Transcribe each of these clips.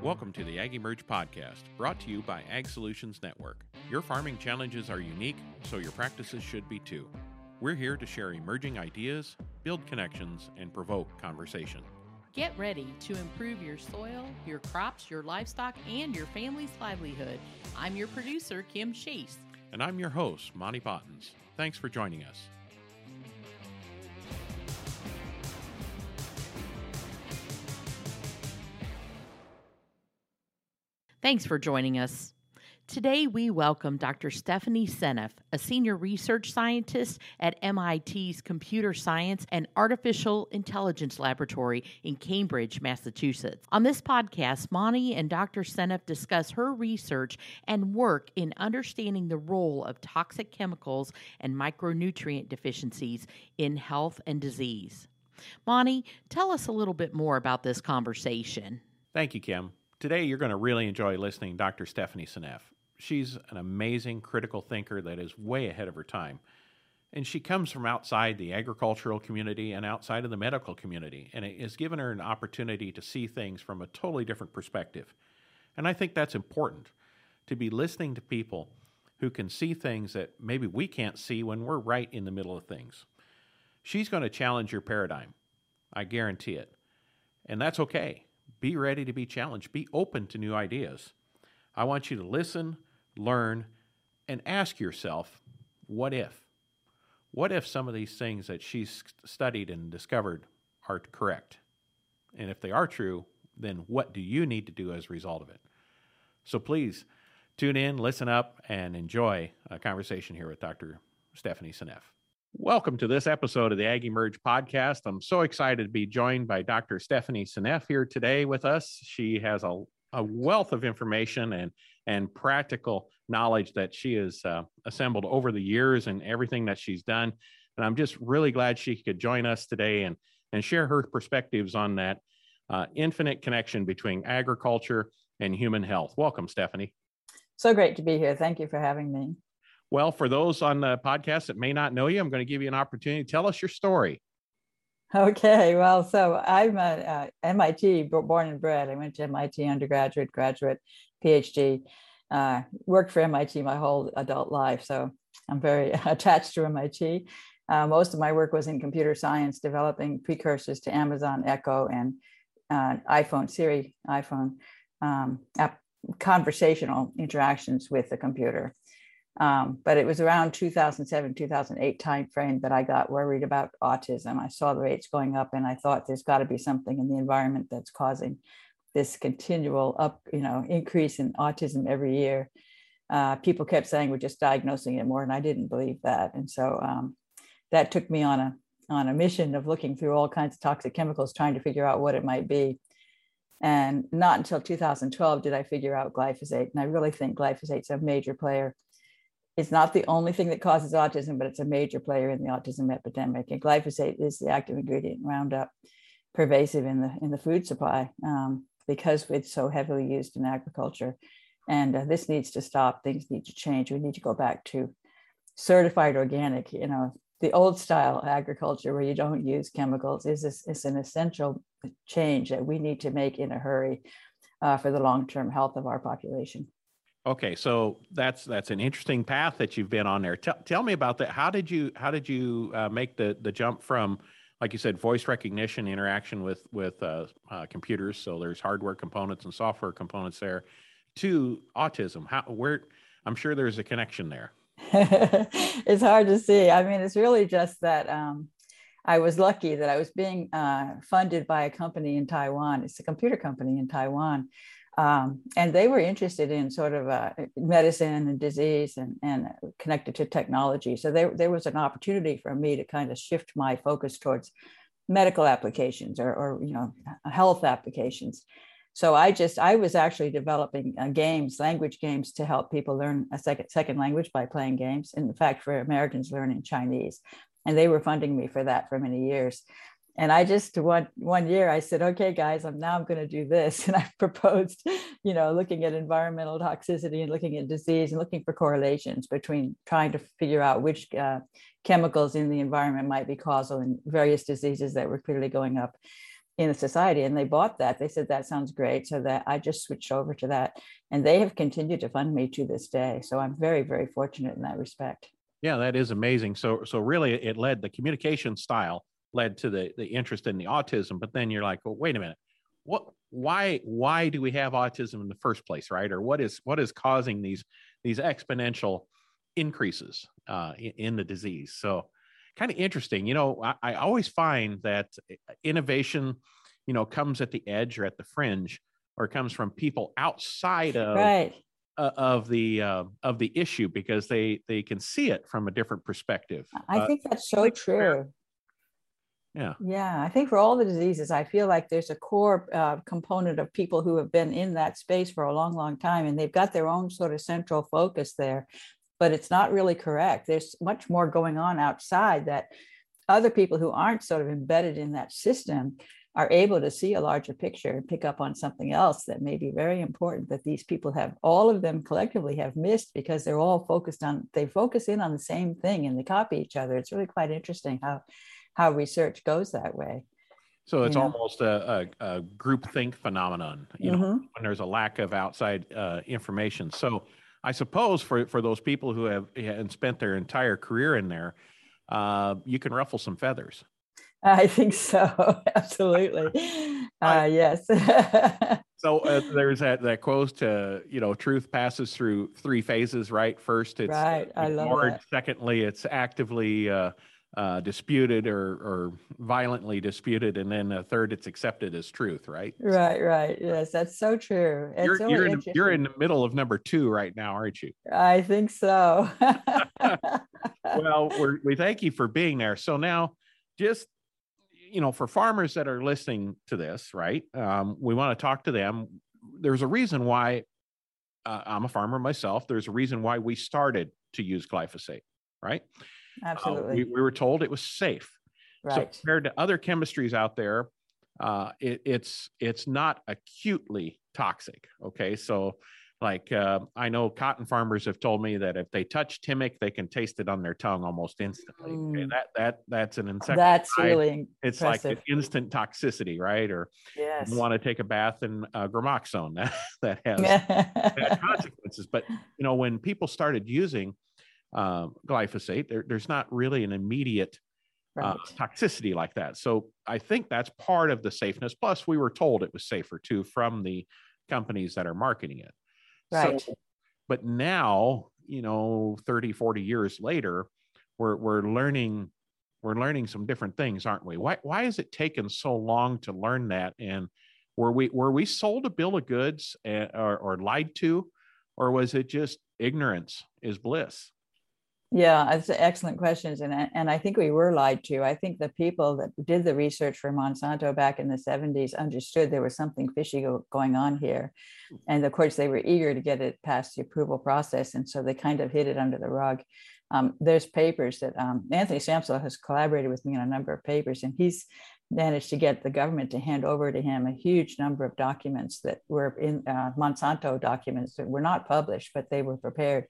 Welcome to the Ag Emerge podcast, brought to you by Ag Solutions Network. Your farming challenges are unique, so your practices should be too. We're here to share emerging ideas, build connections, and provoke conversation. Get ready to improve your soil, your crops, your livestock, and your family's livelihood. I'm your producer, Kim Chase. And I'm your host, Monty Bottens. Thanks for joining us. Thanks for joining us. Today, we welcome Dr. Stephanie Seneff, a senior research scientist at MIT's Computer Science and Artificial Intelligence Laboratory in Cambridge, Massachusetts. On this podcast, Monty and Dr. Seneff discuss her research and work in understanding the role of toxic chemicals and micronutrient deficiencies in health and disease. Monty, tell us a little bit more about this conversation. Thank you, Kim. Today, you're going to really enjoy listening to Dr. Stephanie Seneff. She's an amazing critical thinker that is way ahead of her time. And she comes from outside the agricultural community and outside of the medical community, and it has given her an opportunity to see things from a totally different perspective. And I think that's important to be listening to people who can see things that maybe we can't see when we're right in the middle of things. She's going to challenge your paradigm. I guarantee it. And that's okay. Be ready to be challenged. Be open to new ideas. I want you to listen, learn, and ask yourself, what if? What if some of these things that she's studied and discovered are correct? And if they are true, then what do you need to do as a result of it? So please tune in, listen up, and enjoy a conversation here with Dr. Stephanie Seneff. Welcome to this episode of the Ag Emerge podcast. I'm so excited to be joined by Dr. Stephanie Seneff here today with us. She has a, a wealth of information and, and practical knowledge that she has uh, assembled over the years and everything that she's done. And I'm just really glad she could join us today and, and share her perspectives on that uh, infinite connection between agriculture and human health. Welcome, Stephanie. So great to be here. Thank you for having me. Well, for those on the podcast that may not know you, I'm going to give you an opportunity. To tell us your story. Okay, well, so I'm a, uh, MIT born and bred. I went to MIT undergraduate, graduate, PhD. Uh, worked for MIT my whole adult life, so I'm very attached to MIT. Uh, most of my work was in computer science, developing precursors to Amazon Echo and uh, iPhone Siri, iPhone um, app, conversational interactions with the computer. Um, but it was around 2007, 2008 timeframe that I got worried about autism. I saw the rates going up, and I thought there's got to be something in the environment that's causing this continual up, you know, increase in autism every year. Uh, people kept saying we're just diagnosing it more, and I didn't believe that. And so um, that took me on a on a mission of looking through all kinds of toxic chemicals, trying to figure out what it might be. And not until 2012 did I figure out glyphosate. And I really think glyphosate's a major player it's not the only thing that causes autism, but it's a major player in the autism epidemic. And glyphosate is the active ingredient in Roundup, pervasive in the in the food supply um, because it's so heavily used in agriculture. And uh, this needs to stop. Things need to change. We need to go back to certified organic. You know, the old style agriculture where you don't use chemicals is is an essential change that we need to make in a hurry uh, for the long term health of our population. Okay, so that's that's an interesting path that you've been on there. Tell, tell me about that. How did you how did you uh, make the the jump from, like you said, voice recognition interaction with with uh, uh, computers? So there's hardware components and software components there, to autism. How where I'm sure there's a connection there. it's hard to see. I mean, it's really just that um, I was lucky that I was being uh, funded by a company in Taiwan. It's a computer company in Taiwan um, and they were interested in sort of uh, medicine and disease and, and connected to technology. So there, there was an opportunity for me to kind of shift my focus towards medical applications or, or you know health applications. So I just I was actually developing uh, games, language games, to help people learn a second second language by playing games. In fact, for Americans learning Chinese, and they were funding me for that for many years and i just one one year i said okay guys i'm now i'm going to do this. And i proposed you know looking at environmental toxicity and looking at disease and looking for correlations between trying to figure out which uh, chemicals in the environment might be causal in various diseases that were clearly going up in the society. And they bought that. They said that sounds great. So that i just switched over to that. And they have continued to fund me to this day. So i'm very very fortunate in that respect. Yeah that is amazing. So so really it led the communication style led to the the interest in the autism but then you're like well wait a minute what why why do we have autism in the first place right or what is what is causing these these exponential increases uh, in, in the disease so kind of interesting. You know, I, I, always find that eh, innovation, you know, comes at the edge or at the fringe, or comes from people outside of right. uh, of the uh, of the issue because they they can see it from a different perspective. I uh, think that's so true. Yeah. Yeah. I think for all the diseases, I feel like there's a core uh, component of people who have been in that space for a long, long time, and they've got their own sort of central focus there but it's not really correct. There's much more going on outside that other people who aren't sort of embedded in that system are able to see a larger picture and pick up on something else that may be very important that these people have all of them collectively have missed because they're all focused on they focus in on the same thing and they copy each other it's really quite interesting how how research goes that way so it's almost a, a, a group think phenomenon you know mm-hmm. when there's a lack of outside uh, information so I suppose for for those people who have and spent their entire career in there, uh, you can ruffle some feathers. I think so. Absolutely. Uh, yes. so uh, there's that that quote to you know truth passes through three phases right first it's right i love that. secondly it's actively uh, uh, disputed or, or violently disputed, and then a third it's accepted as truth, right? Right, right. Yes, that's so true. It's you're, you're, in, you're in the middle of number two right now, aren't you? I think so. well, we're, we thank you for being there. So now, just you know, for farmers that are listening to this, right? Um, we want to talk to them. There's a reason why uh, I'm a farmer myself. There's a reason why we started to use glyphosate, right? Absolutely. Uh, we, we, were told it was safe. Right. So compared to other chemistries out there, uh, it, it's it's not acutely toxic. Okay, so like uh, I know cotton farmers have told me that if they touch Temik, they can taste it on their tongue almost instantly. Mm. Okay, that that that's an insecticide. That's really it's like an instant toxicity, right? Or yes. you want to take a bath in uh, gramoxone that that has bad consequences. But you know when people started using uh, glyphosate, there, there's not really an immediate uh, right. uh, toxicity like that. So I think that's part of the safeness. Plus, we were told it was safer too from the companies that are marketing it. Right. So, but now, you know, 30, 40 years later, we're, we're learning we're learning some different things, aren't we? Why why has it taken so long to learn that? And were we were we sold a bill of goods and, or, or lied to, or was it just ignorance is bliss? Yeah, it's excellent questions, and and I think we were lied to. I think the people that did the research for Monsanto back in the '70s understood there was something fishy go, going on here, and of course they were eager to get it past the approval process, and so they kind of hid it under the rug. Um, there's papers that um, Anthony Samsel has collaborated with me on a number of papers, and he's managed to get the government to hand over to him a huge number of documents that were in uh, Monsanto documents that were not published, but they were prepared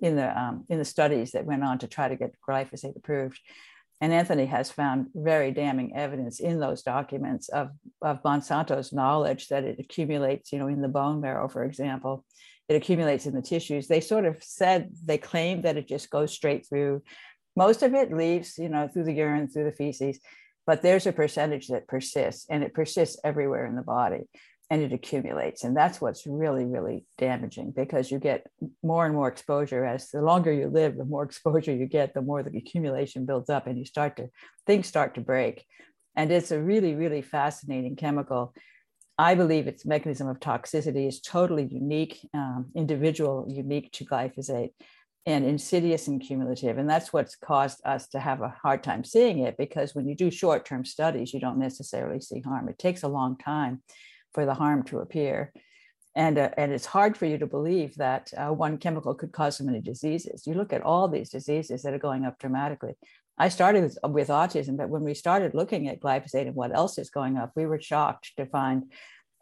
in the um, in the studies that went on to try to get glyphosate approved. And Anthony has found very damning evidence in those documents of, of Monsanto's knowledge that it accumulates, you know, in the bone marrow, for example, it accumulates in the tissues. They sort of said they claim that it just goes straight through. Most of it leaves, you know, through the urine, through the feces, but there's a percentage that persists and it persists everywhere in the body and it accumulates. And that's what's really, really damaging because you get more and more exposure as the longer you live, the more exposure you get, the more the accumulation builds up and you start to, things start to break. And it's a really, really fascinating chemical. I believe its mechanism of toxicity is totally unique, um, individual, unique to glyphosate and insidious and cumulative. And that's what's caused us to have a hard time seeing it because when you do short term studies, you don't necessarily see harm. It takes a long time for the harm to appear. And, uh, and it's hard for you to believe that uh, one chemical could cause so many diseases. You look at all these diseases that are going up dramatically. I started with, autism, but when we started looking at glyphosate and what else is going up, we were shocked to find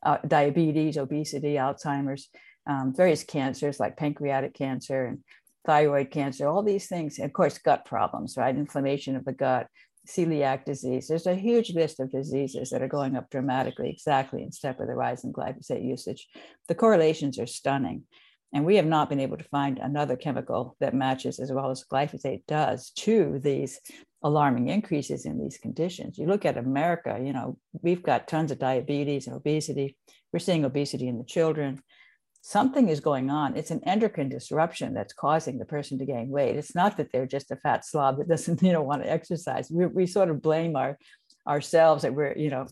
uh, diabetes, obesity, Alzheimer's, um, various cancers like pancreatic cancer and thyroid cancer, all these things. And of course, gut problems, right? Inflammation of the gut, celiac disease. There's a huge list of diseases that are going up dramatically, exactly in step with the rise in glyphosate usage. The correlations are stunning. And we have not been able to find another chemical that matches as well as glyphosate does to these alarming increases in these conditions. You look at America, you know, we've got tons of diabetes and obesity. We're seeing obesity in the children something is going on. It's an endocrine disruption that's causing the person to gain weight. It's not that they're just a fat slob that doesn't, you know, want to exercise. We, we sort of blame our ourselves that we're, you know,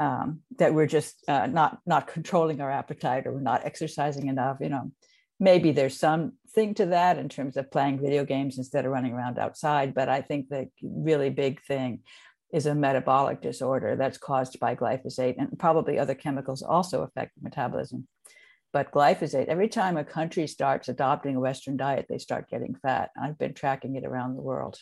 um, that we're just uh, not not controlling our appetite or we're not exercising enough. You know, maybe there's something to that in terms of playing video games instead of running around outside. But I think the really big thing is a metabolic disorder that's caused by glyphosate and probably other chemicals also affect metabolism. But glyphosate, every time a country starts adopting a Western diet, they start getting fat. I've been tracking it around the world.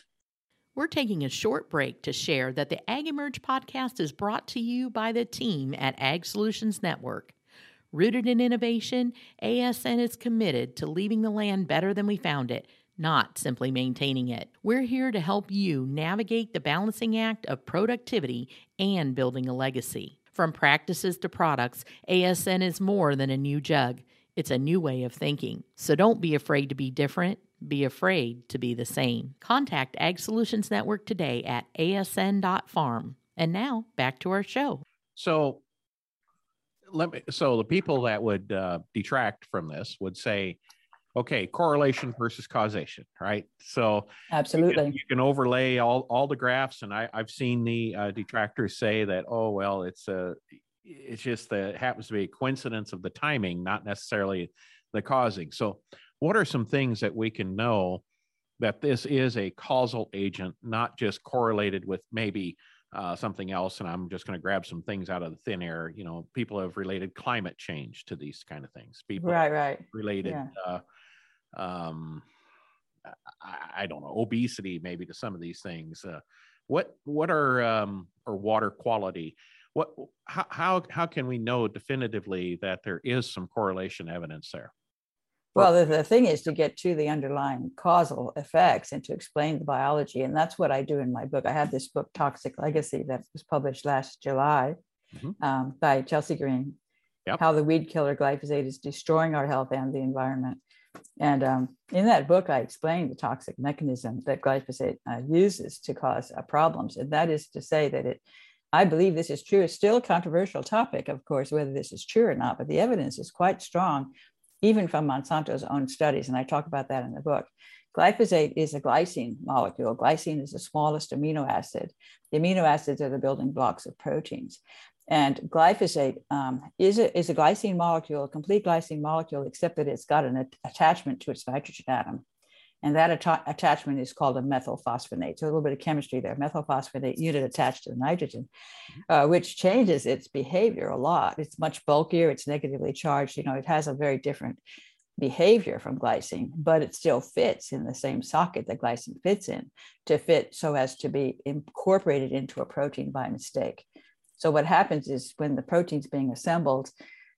We're taking a short break to share that the Ag Emerge podcast is brought to you by the team at Ag Solutions Network. Rooted in innovation, ASN is committed to leaving the land better than we found it, not simply maintaining it. We're here to help you navigate the balancing act of productivity and building a legacy. From practices to products, ASN is more than a new jug. It's a new way of thinking. So don't be afraid to be different. Be afraid to be the same. Contact Ag Solutions Network today at asn.farm. And now back to our show. So let me. So the people that would uh, detract from this would say, okay, correlation versus causation, right? So absolutely, you can, you can overlay all all the graphs, and I, I've seen the uh, detractors say that, oh well, it's a it's just that it happens to be a coincidence of the timing, not necessarily the causing. So, what are some things that we can know that this is a causal agent, not just correlated with maybe uh, something else? And I'm just going to grab some things out of the thin air. You know, people have related climate change to these kind of things. People right, right, related. Yeah. Uh, um, I, I, don't know obesity maybe to some of these things. Uh, what what are um, or water quality? What how, how how can we know definitively that there is some correlation evidence there? Well, the, the thing is to get to the underlying causal effects and to explain the biology. And that's what I do in my book. I have this book, Toxic Legacy, that was published last July mm-hmm. um, by Chelsea Green. Yep. How the weed killer glyphosate is destroying our health and the environment. And um, in that book, I explained the toxic mechanism that glyphosate uh, uses to cause uh, problems. And that is to say that it, I believe this is true. It's still a controversial topic, of course, whether this is true or not, but the evidence is quite strong, even from Monsanto's own studies. And I talk about that in the book. Glyphosate is a glycine molecule. Glycine is the smallest amino acid. The amino acids are the building blocks of proteins. And glyphosate um, is, a, is a glycine molecule, a complete glycine molecule, except that it's got an attachment to its nitrogen atom. And that at- attachment is called a methylphosphonate. So a little bit of chemistry there, methylphosphonate unit attached to the nitrogen, uh, which changes its behavior a lot. It's much bulkier, it's negatively charged. You know, it has a very different behavior from glycine, but it still fits in the same socket that glycine fits in to fit so as to be incorporated into a protein by mistake. So what happens is when the protein's being assembled,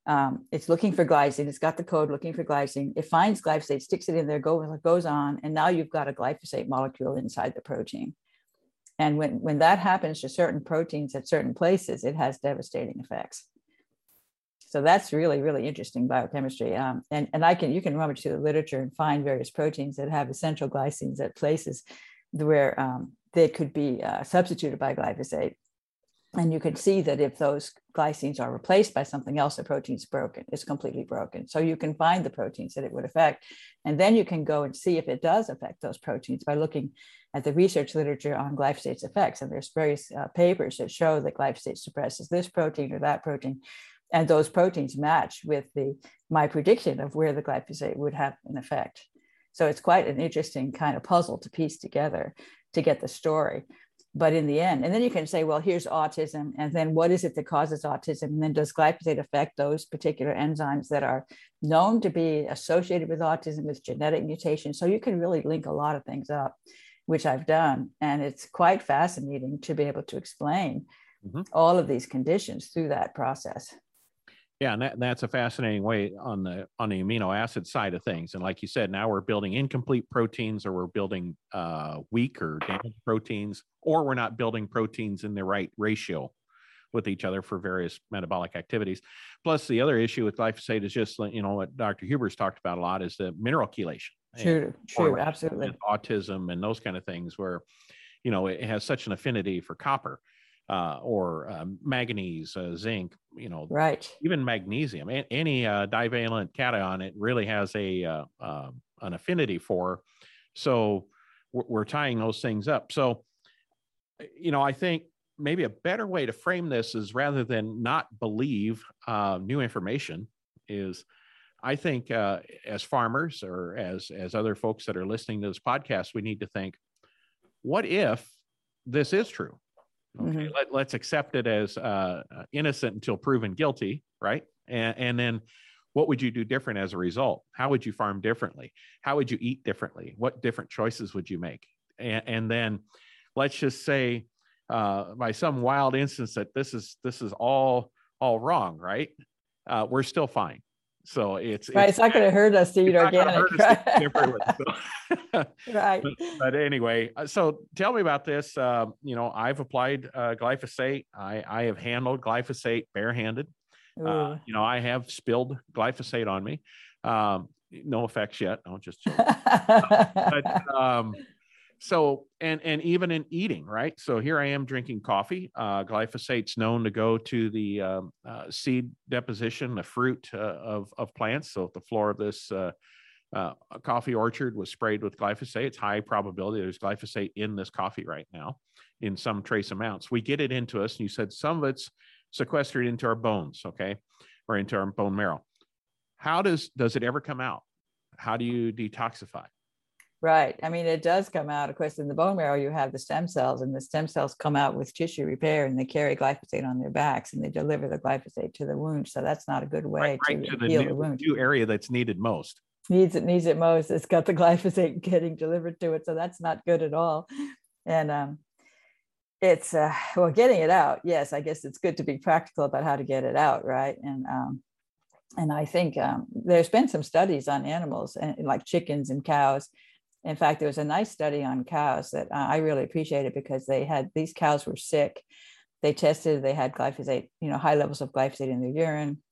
um, it's looking for glycine. It's got the code looking for glycine. It finds glyphosate, sticks it in there, goes, goes on, and now you've got a glyphosate molecule inside the protein. And when, when that happens to certain proteins at certain places, it has devastating effects. So that's really, really interesting biochemistry. Um, and, and I can you can rummage through the literature and find various proteins that have essential glycines at places where um, they could be uh, substituted by glyphosate and you can see that if those glycines are replaced by something else, the protein's broken. It's completely broken. So you can find the proteins that it would affect. And then you can go and see if it does affect those proteins by looking at the research literature on glyphosate's effects. And there's various uh, papers that show that glyphosate suppresses this protein or that protein. And those proteins match with the my prediction of where the glyphosate would have an effect. So it's quite an interesting kind of puzzle to piece together to get the story but in the end and then you can say well here's autism and then what is it that causes autism? And then does glyphosate affect those particular enzymes that are known to be associated with autism with genetic mutations? So you can really link a lot of things up which i've done and it's quite fascinating to be able to explain mm-hmm. all of these conditions through that process Yeah, and that, that's a fascinating way on the on the amino acid side of things. And like you said, now we're building incomplete proteins, or we're building uh, weak or damaged proteins, or we're not building proteins in the right ratio with each other for various metabolic activities. Plus, the other issue with glyphosate is just you know what Dr. Huber's talked about a lot is the mineral chelation. True, true, absolutely. autism and those kind of things where you know it has such an affinity for copper uh, or uh, manganese, uh, zinc, you know, right? Even magnesium, a- any uh, divalent cation, it really has a uh, um, an affinity for. So we're, we're tying those things up. So, you know, I think maybe a better way to frame this is rather than not believe uh, new information is i think uh, as farmers or as as other folks that are listening to this podcast we need to think what if this is true okay mm-hmm. Let, let's accept it as uh, innocent until proven guilty right and, and then what would you do different as a result how would you farm differently how would you eat differently what different choices would you make and, and then let's just say uh, by some wild instance that this is this is all all wrong, right? Uh, we're still fine. So it's right. It's, it's not going to hurt us to eat organic. Right? so. right. But, but, anyway, uh, so tell me about this. Uh, you know, I've applied uh, glyphosate. I, I have handled glyphosate barehanded. Uh, you know, I have spilled glyphosate on me. Um, no effects yet. I'll just. but um, so and and even in eating right? So here i am drinking coffee. Uh, glyphosate's known to go to the um, uh, seed deposition the fruit uh, of, of plants. So if the floor of this uh, uh, coffee orchard was sprayed with glyphosate. It's high probability there's glyphosate in this coffee right now in some trace amounts. We get it into us and you said some of it's sequestered into our bones okay? Or into our bone marrow. How does does it ever come out? How do you detoxify Right. I mean, it does come out. Of course, in the bone marrow, you have the stem cells, and the stem cells come out with tissue repair, and they carry glyphosate on their backs, and they deliver the glyphosate to the wound. So that's not a good way right, right to, to, the heal new, the wound. New area that's needed most. Needs it needs it most. It's got the glyphosate getting delivered to it, so that's not good at all. And um, it's uh, well, getting it out. Yes, I guess it's good to be practical about how to get it out, right? And um, and I think um, there's been some studies on animals, and like chickens and cows in fact, there was a nice study on cows that uh, I really appreciated because they had these cows were sick. They tested, they had glyphosate, you know, high levels of glyphosate in their urine,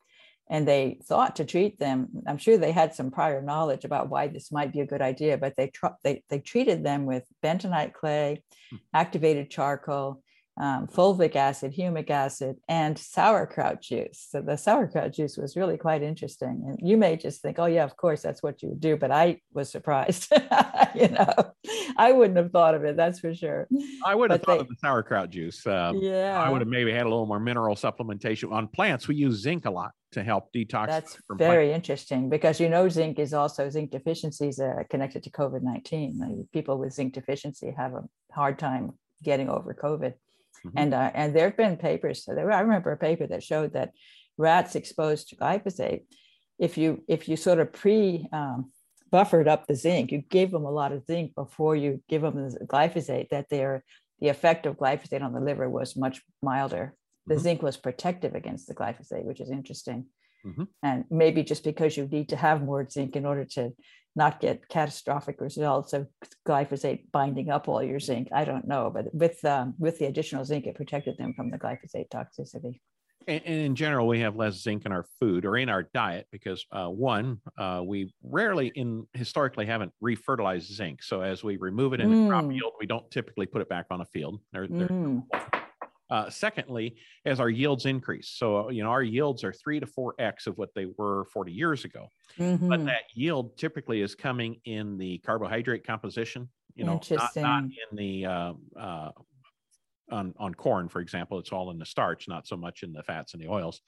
and they thought to treat them. I'm sure they had some prior knowledge about why this might be a good idea, but they they they treated them with bentonite clay, hmm. activated charcoal, um, fulvic acid, humic acid, and sauerkraut juice. So the sauerkraut juice was really quite interesting. And you may just think, oh, yeah, of course, that's what you would do. But I was surprised. you know, I wouldn't have thought of it, that's for sure. I would have but thought they, of the sauerkraut juice. Um, yeah. I would have maybe had a little more mineral supplementation. On plants, we use zinc a lot to help detox. That's very plants. interesting because you know zinc is also zinc deficiencies uh, connected to COVID 19. People with zinc deficiency have a hard time getting over COVID. Mm-hmm. And uh, and there have been papers. So there, I remember a paper that showed that rats exposed to glyphosate, if you if you sort of pre um, buffered up the zinc, you gave them a lot of zinc before you give them the glyphosate, that their the effect of glyphosate on the liver was much milder. The mm-hmm. zinc was protective against the glyphosate, which is interesting. Mm-hmm. And maybe just because you need to have more zinc in order to not get catastrophic results of glyphosate binding up all your zinc. I don't know, but with um, with the additional zinc, it protected them from the glyphosate toxicity. And, and in general, we have less zinc in our food or in our diet because uh, one, uh, we rarely in historically haven't refertilized zinc. So as we remove it in the crop mm. yield, we don't typically put it back on a field. They're mm. Uh, secondly, as our yields increase, so you know our yields are three to four x of what they were 40 years ago, mm-hmm. but that yield typically is coming in the carbohydrate composition. You know, not, not in the uh, uh, on on corn, for example. It's all in the starch, not so much in the fats and the oils.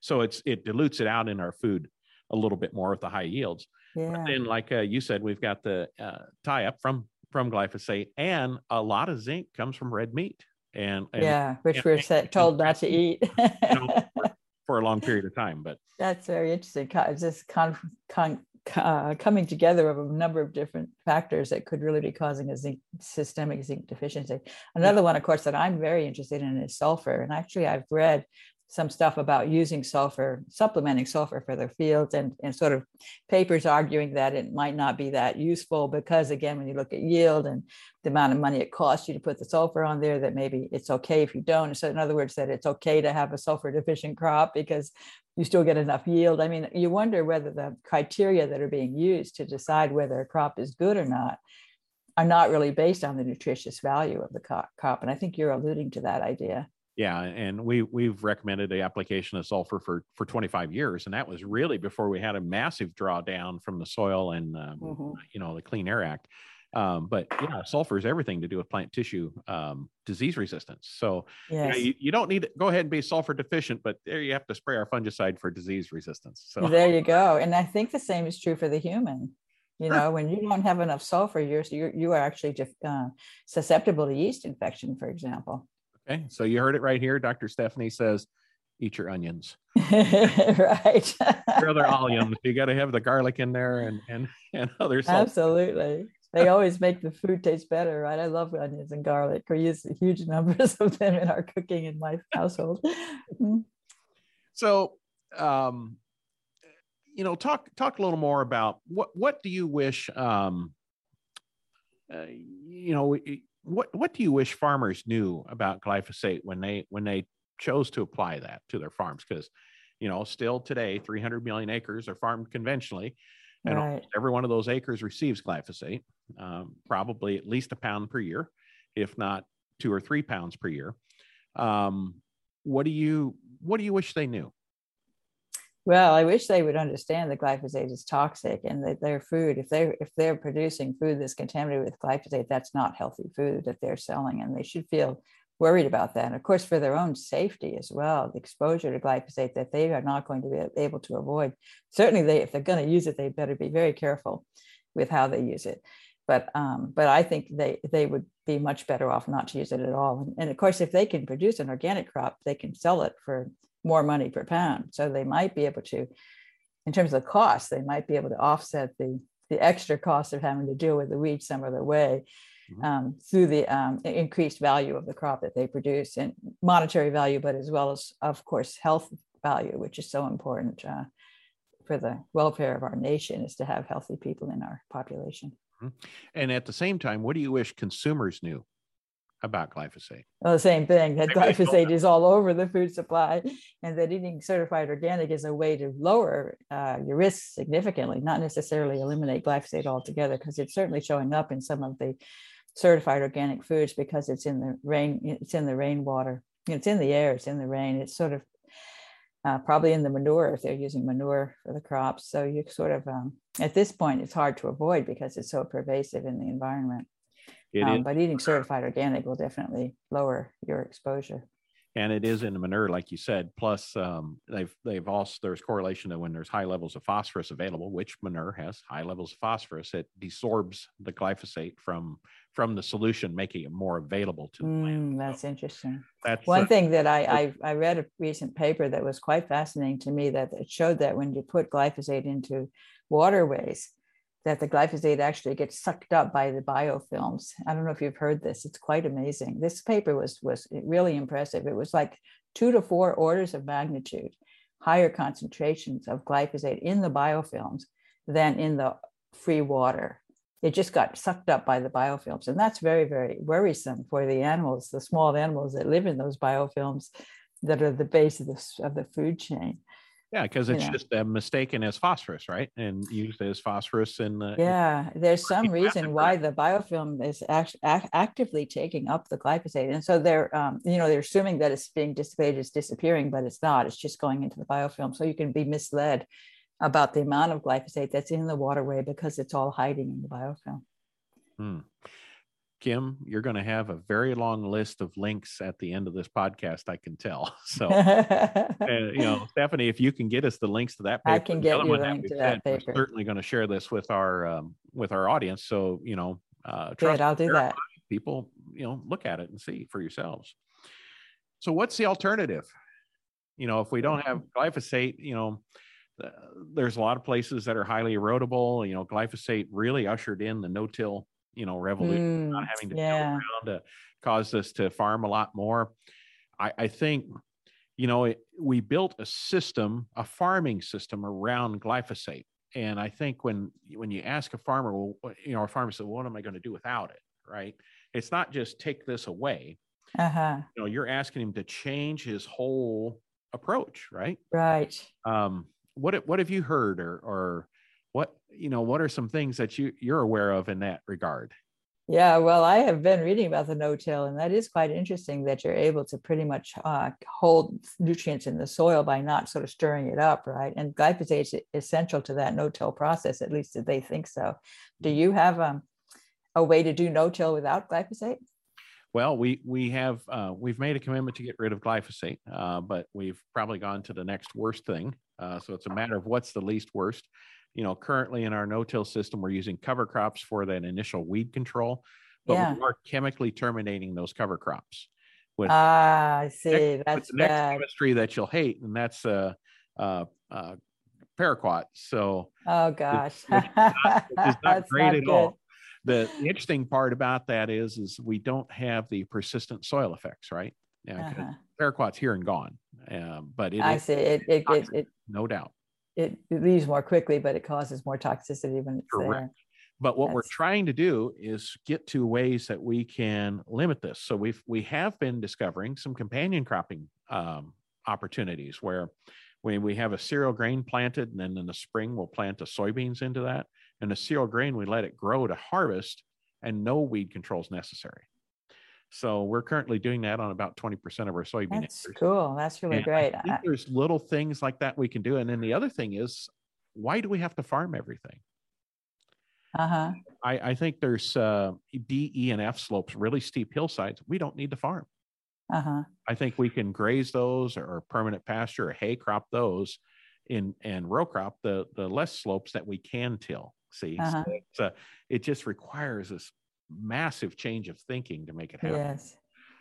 So it's it dilutes it out in our food a little bit more with the high yields. Yeah. But then, like uh, you said, we've got the uh, tie up from from glyphosate, and a lot of zinc comes from red meat and, and yeah, which and, we're and, told not to eat you know, for, for, a long period of time. But that's very interesting. It's just con, con, uh, coming together of a number of different factors that could really be causing a zinc systemic zinc deficiency. Another yeah. one, of course, that I'm very interested in is sulfur. And actually, I've read some stuff about using sulfur, supplementing sulfur for their fields, and, and sort of papers arguing that it might not be that useful because, again, when you look at yield and the amount of money it costs you to put the sulfur on there, that maybe it's okay if you don't. So, in other words, that it's okay to have a sulfur deficient crop because you still get enough yield. I mean, you wonder whether the criteria that are being used to decide whether a crop is good or not are not really based on the nutritious value of the crop. And I think you're alluding to that idea. Yeah, and we we've recommended the application of sulfur for for 25 years, and that was really before we had a massive drawdown from the soil and um, mm-hmm. you know the Clean Air Act. Um, but yeah, sulfur is everything to do with plant tissue um, disease resistance. So yes. you, know, you, you, don't need to go ahead and be sulfur deficient, but there you have to spray our fungicide for disease resistance. So there you go. And I think the same is true for the human. You know, when you don't have enough sulfur, you're, you're you are actually just, uh, susceptible to yeast infection, for example. Okay, so you heard it right here. Dr. Stephanie says, eat your onions. right. your other onions. You got to have the garlic in there and and and other salt. Absolutely. They always make the food taste better, right? I love onions and garlic. We use huge numbers of them in our cooking in my household. Mm-hmm. so, um, you know, talk talk a little more about what what do you wish, um, uh, you know, what what do you wish farmers knew about glyphosate when they when they chose to apply that to their farms? Because you know, still today, 300 million acres are farmed conventionally, and right. every one of those acres receives glyphosate, um, probably at least a pound per year, if not two or three pounds per year. Um, what do you what do you wish they knew? Well, I wish they would understand that glyphosate is toxic and that their food, if they if they're producing food that's contaminated with glyphosate, that's not healthy food that they're selling, and they should feel worried about that. And of course, for their own safety as well, the exposure to glyphosate that they are not going to be able to avoid. Certainly, they if they're going to use it, they better be very careful with how they use it. But um, but I think they they would be much better off not to use it at all. And, and of course, if they can produce an organic crop, they can sell it for more money per pound. So they might be able to, in terms of the cost, they might be able to offset the, the extra cost of having to deal with the weeds some other way mm-hmm. um, through the um, increased value of the crop that they produce and monetary value, but as well as, of course, health value, which is so important uh, for the welfare of our nation is to have healthy people in our population. Mm-hmm. And at the same time, what do you wish consumers knew about glyphosate? Well, the same thing that glyphosate is all over the food supply, and that eating certified organic is a way to lower uh, your risks significantly, not necessarily eliminate glyphosate altogether, because it's certainly showing up in some of the certified organic foods because it's in the rain, it's in the rainwater, it's in the air, it's in the rain. It's sort of uh, probably in the manure if they're using manure for the crops. So you sort of um, at this point it's hard to avoid because it's so pervasive in the environment. Um, but eating certified organic will definitely lower your exposure. And it is in the manure, like you said. Plus, um, they've they've also there's correlation that when there's high levels of phosphorus available, which manure has high levels of phosphorus, it desorbs the glyphosate from from the solution, making it more available to the plant. Mm, that's interesting. That's one uh, thing that I, I I read a recent paper that was quite fascinating to me that it showed that when you put glyphosate into waterways, that the glyphosate actually gets sucked up by the biofilms. I don't know if you've heard this. It's quite amazing. This paper was was really impressive. It was like two to four orders of magnitude higher concentrations of glyphosate in the biofilms than in the free water. It just got sucked up by the biofilms, and that's very very worrisome for the animals, the small animals that live in those biofilms that are the base of the of the food chain. Yeah, because it's just uh, mistaken as phosphorus, right? And used as phosphorus in the. Yeah, there's some reason why the biofilm is act- act- actively taking up the glyphosate, and so they're, um, you know, they're assuming that it's being dissipated, it's disappearing, but it's not. It's just going into the biofilm, so you can be misled about the amount of glyphosate that's in the waterway because it's all hiding in the biofilm. Hmm. Kim, you're going to have a very long list of links at the end of this podcast. I can tell. So, and, you know, Stephanie, if you can get us the links to that paper, I can get you link to that paper. We're certainly going to share this with our um, with our audience. So, you know, uh, good. I'll do that. People, you know, look at it and see for yourselves. So, what's the alternative? You know, if we don't have glyphosate, you know, uh, there's a lot of places that are highly erodible. You know, glyphosate really ushered in the no-till you know revolution, mm, not having to yeah. around to caused us to farm a lot more. I, I think you know, it, we built a system, a farming system around glyphosate. And I think when when you ask a farmer, well, you know, a farmer said, well, "What am I going to do without it?" Right? It's not just take this away. Uh-huh. You know, you're asking him to change his whole approach, right? Right. Um, what what have you heard, or or you know? What are some things that you you're aware of in that regard? Yeah, well, I have been reading about the no-till, and that is quite interesting that you're able to pretty much uh, hold nutrients in the soil by not sort of stirring it up, right? And glyphosate is essential to that no-till process, at least they think so. Do you have um, a way to do no-till without glyphosate? Well, we we have uh, we've made a commitment to get rid of glyphosate, uh, but we've probably gone to the next worst thing. Uh, so it's a matter of what's the least worst you know, currently in our no-till system, we're using cover crops for that initial weed control, but Yeah. we are chemically terminating those cover crops with Ah, I see. with That's the next bad. chemistry that you'll hate, and that's uh, uh, uh, paraquat. So Oh gosh. which is not That's great not at good. all. The interesting part about that is, is we don't have the persistent soil effects, right? Yeah, Uh-huh. paraquat's here and gone, um, but it I is see. It, it, it, it, no doubt. It it leaves more quickly, but it causes more toxicity when it's Correct. But what we're trying to do is get to ways that we can limit this. So we've we have been discovering some companion cropping um, opportunities where when we have a cereal grain planted, and then in the spring we'll plant the soybeans into that, and the cereal grain we let it grow to harvest, and no weed controls necessary. So we're currently doing that on about twenty percent of our soybean. That's acres. cool. That's really And great. I think I- there's little things like that we can do, and then the other thing is, why do we have to farm everything? Uh-huh. I, I think there's uh, D, E, and F slopes, really steep hillsides. We don't need to farm. Uh-huh. I think we can graze those or permanent pasture or hay crop those in and row crop the the less slopes that we can till. See, So Uh-huh. it's, uh, it just requires this massive change of thinking to make it happen. Yes.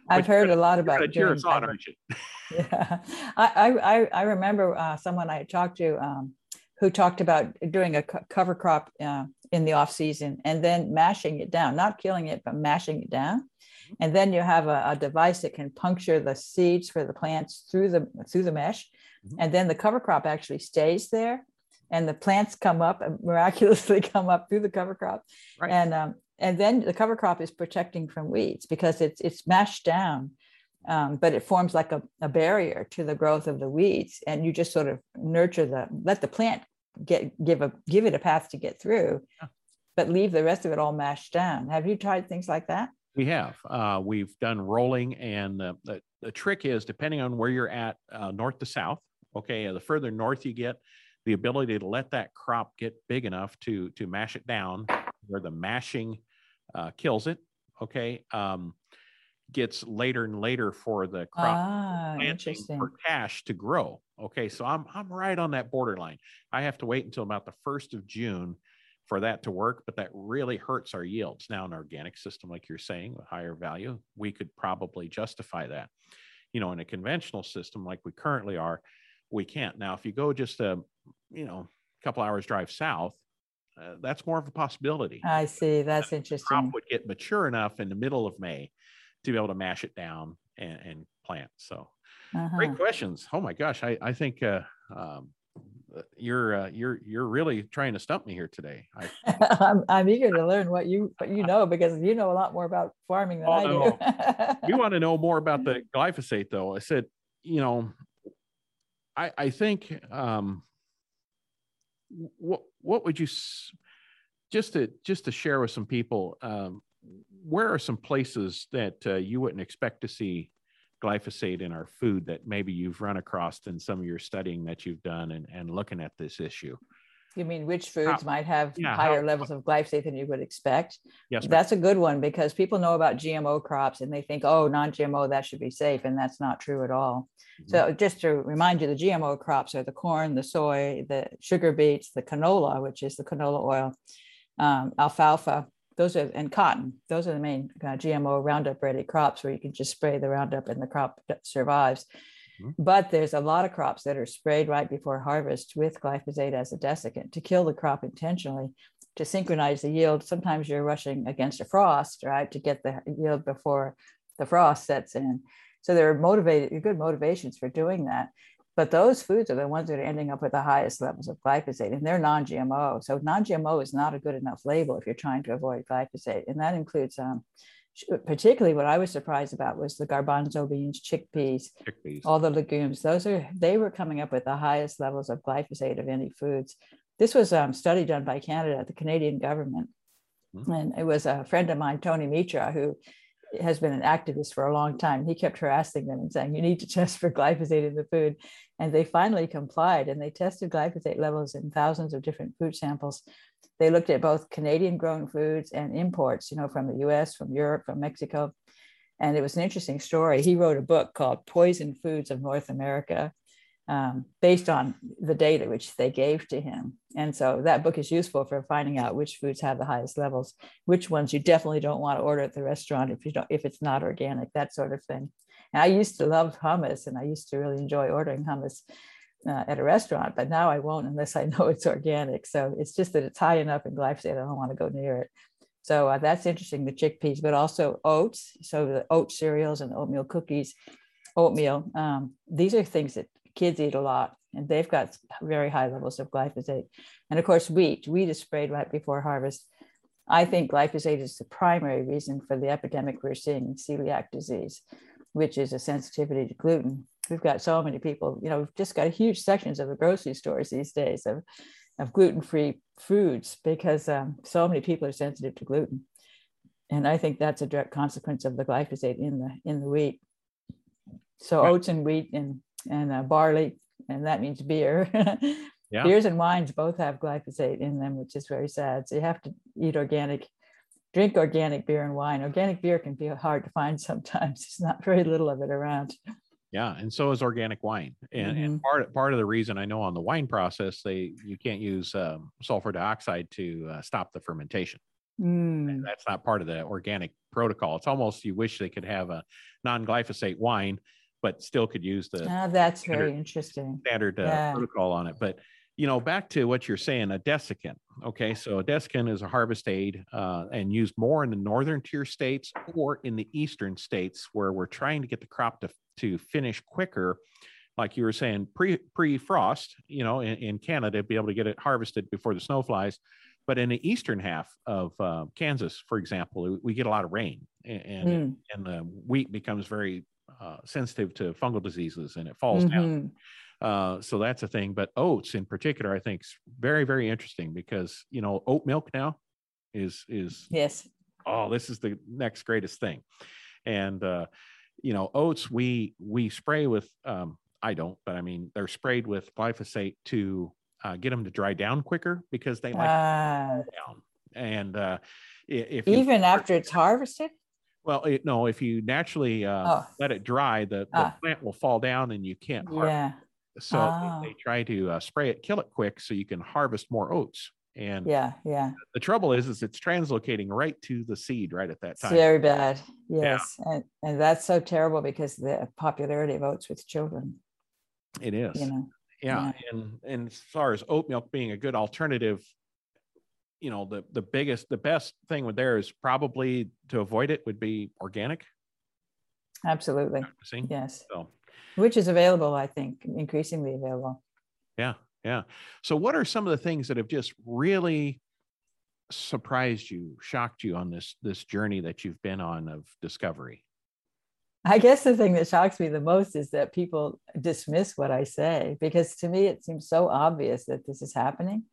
I've heard a lot about gonna cheer doing us aren't you? Yeah, I, I, I- remember uh, someone I talked to um, who talked about doing a co- cover crop uh, in the off season and then mashing it down, not killing it, but mashing it down. And then you have a, a device that can puncture the seeds for the plants through the through the mesh, Mhm. and then the cover crop actually stays there, and the plants come up and miraculously come up through the cover crop, Right. and um, and then the cover crop is protecting from weeds because it's it's mashed down um, but it forms like a, a barrier to the growth of the weeds and you just sort of nurture the let the plant get give a give it a path to get through Yeah. but leave the rest of it all mashed down have you tried things like that We have. Uh, we've done rolling, and the, the, the trick is depending on where you're at, uh, north to south. Okay, uh, the further north you get, the ability to let that crop get big enough to to mash it down, where the mashing uh, kills it. Okay, um, gets later and later for the crop ah planting for cash to grow. Okay, so I'm I'm right on that borderline. I have to wait until about the first of June for that to work, but that really hurts our yields. Now, an organic system, like you're saying, with higher value, we could probably justify that. You know, in a conventional system like we currently are, we can't. Now, if you go just a you know couple hours drive south, uh, that's more of a possibility. i see that's crop interesting would get mature enough in the middle of May to be able to mash it down and, and plant. So Uh-huh. great questions. Oh my gosh, I I think uh, um, uh, you're uh, you're you're really trying to stump me here today. I, I'm, I'm eager to learn what you what you know because you know a lot more about farming than Oh, I do. we want to know more about the glyphosate, though. I said, you know, I I think um, what what would you just to just to share with some people? Um, where are some places that uh, you wouldn't expect to see glyphosate in our food that maybe you've run across in some of your studying that you've done and, and looking at this issue? You mean which foods might have yeah, higher how- levels of glyphosate than you would expect? Yes. That's a good one because people know about GMO crops and they think, oh, non-GMO, that should be safe. And that's not true at all. So just to remind you, the GMO crops are the corn, the soy, the sugar beets, the canola, which is the canola oil, um, alfalfa, those are, and cotton. Those are the main uh, GMO Roundup ready crops where you can just spray the Roundup and the crop survives. Mhm. But there's a lot of crops that are sprayed right before harvest with glyphosate as a desiccant to kill the crop intentionally to synchronize the yield. Sometimes you're rushing against a frost, right, to get the yield before the frost sets in. So there are motivated, good motivations for doing that. But those foods are the ones that are ending up with the highest levels of glyphosate, and they're non GMO. So non GMO is not a good enough label if you're trying to avoid glyphosate. And that includes, um, particularly what I was surprised about was the garbanzo beans, chickpeas, chickpeas, all the legumes. Those are, they were coming up with the highest levels of glyphosate of any foods. This was a um, study done by Canada, the Canadian government. Mm-hmm. And it was a friend of mine, Tony Mitra, who has been an activist for a long time. He kept harassing them and saying, You need to test for glyphosate in the food. And they finally complied and they tested glyphosate levels in thousands of different food samples. They looked at both Canadian grown foods and imports, you know, from the US, from Europe, from Mexico. And it was an interesting story. He wrote a book called Poison Foods of North America um, based on the data which they gave to him. And so that book is useful for finding out which foods have the highest levels, which ones you definitely don't want to order at the restaurant if you don't if it's not organic, that sort of thing. And I used to love hummus, and I used to really enjoy ordering hummus uh, at a restaurant, but now I won't unless I know it's organic. So it's just that it's high enough in glyphosate, I don't want to go near it. So uh, that's interesting, the chickpeas, but also oats. So the oat cereals and oatmeal cookies, oatmeal. Um, these are things that kids eat a lot and they've got very high levels of glyphosate. And of course, wheat, wheat is sprayed right before harvest. I think glyphosate is the primary reason for the epidemic we're seeing in celiac disease, which is a sensitivity to gluten. We've got so many people, you know, we've just got huge sections of the grocery stores these days of, of gluten-free foods because um, so many people are sensitive to gluten. And I think that's a direct consequence of the glyphosate in the in the wheat. So right. oats and wheat and and uh, barley, and that means beer. yeah. Beers and wines both have glyphosate in them, which is very sad. So you have to eat organic, drink organic beer and wine. Organic beer can be hard to find sometimes. There's not very little of it around. Yeah, and so is organic wine. And, mm-hmm. and part part of the reason I know on the wine process they you can't use um, sulfur dioxide to uh, stop the fermentation. Mm. That's not part of the organic protocol. It's almost you wish they could have a non glyphosate wine but still could use the. Oh, that's standard, very interesting. Standard uh, yeah. protocol on it, but you know, back to what you're saying, a desiccant. Okay, so a desiccant is a harvest aid uh, and used more in the northern tier states or in the eastern states where we're trying to get the crop to to finish quicker. Like you were saying, pre pre frost, you know, in, in Canada, be able to get it harvested before the snow flies. But in the eastern half of uh, Kansas, for example, we get a lot of rain, and mm. and the wheat becomes very uh, sensitive to fungal diseases and it falls mm-hmm. down. Uh, so that's a thing. But oats in particular, I think is very, very interesting because you know oat milk now is is yes. Oh, this is the next greatest thing, and uh, you know oats we we spray with. Um, I don't, but I mean they're sprayed with glyphosate to uh, get them to dry down quicker because they like uh, down. And uh, if even you, after it's harvested, well, it, no, if you naturally uh, oh. let it dry, the, the ah. plant will fall down and you can't harvest. Yeah. So oh. they, they, try to uh, spray it, kill it quick, so you can harvest more oats. And yeah, yeah. The trouble is, is it's translocating right to the seed right at that time. It's very bad. Yes, yeah. and and that's so terrible because the popularity of oats with children. It is. You know. Yeah. yeah. and and as far as oat milk being a good alternative you know the the biggest the best thing with there is probably to avoid it would be organic absolutely yes so which is available i think increasingly available yeah yeah. So what are some of the things that have just really surprised you shocked you on this this journey that you've been on of discovery? I guess the thing that shocks me the most is that people dismiss what I say because to me it seems so obvious that this is happening.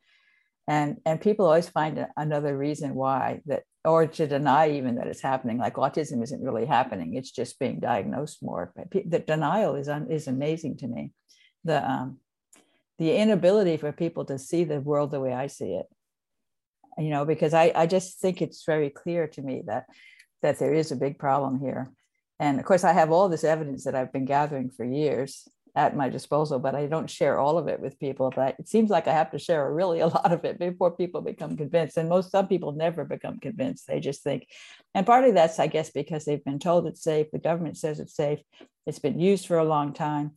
And and people always find another reason why that or to deny even that it's happening like autism isn't really happening it's just being diagnosed more. But the denial is is amazing to me. The um the inability for people to see the world the way i see it you know because i i just think it's very clear to me that that there is a big problem here and of course i have all this evidence that i've been gathering for years at my disposal, but I don't share all of it with people. But it seems like I have to share really a lot of it before people become convinced. And most some people never become convinced. They just think, and partly that's, I guess, because they've been told it's safe. The government says it's safe. It's been used for a long time.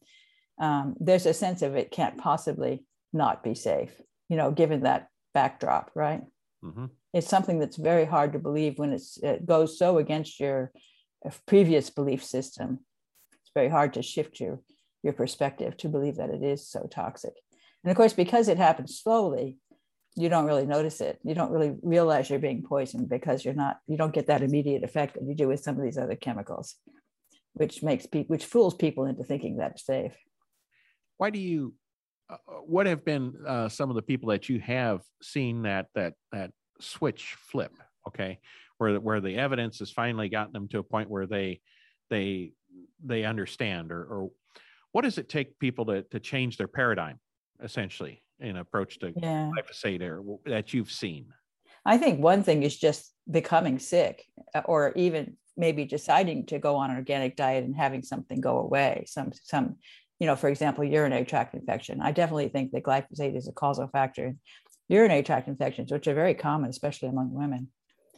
Um, there's a sense of it can't possibly not be safe, you know, given that backdrop, right? Mm-hmm. It's something that's very hard to believe when it's, it goes so against your previous belief system It's very hard to shift your your perspective to believe that it is so toxic. And of course, because it happens slowly, you don't really notice it. You don't really realize you're being poisoned because you're not, you don't get that immediate effect that you do with some of these other chemicals, which makes people, which fools people into thinking that it's safe. Why do you, uh, what have been uh, some of the people that you have seen that, that, that switch flip? Okay. Where, where the evidence has finally gotten them to a point where they, they, they understand or, or what does it take people to, to change their paradigm essentially in approach to yeah. glyphosate or that you've seen? I think one thing is just becoming sick uh, or even maybe deciding to go on an organic diet and having something go away. Some, some, you know, for example, urinary tract infection. I definitely think that glyphosate is a causal factor in urinary tract infections, which are very common, especially among women.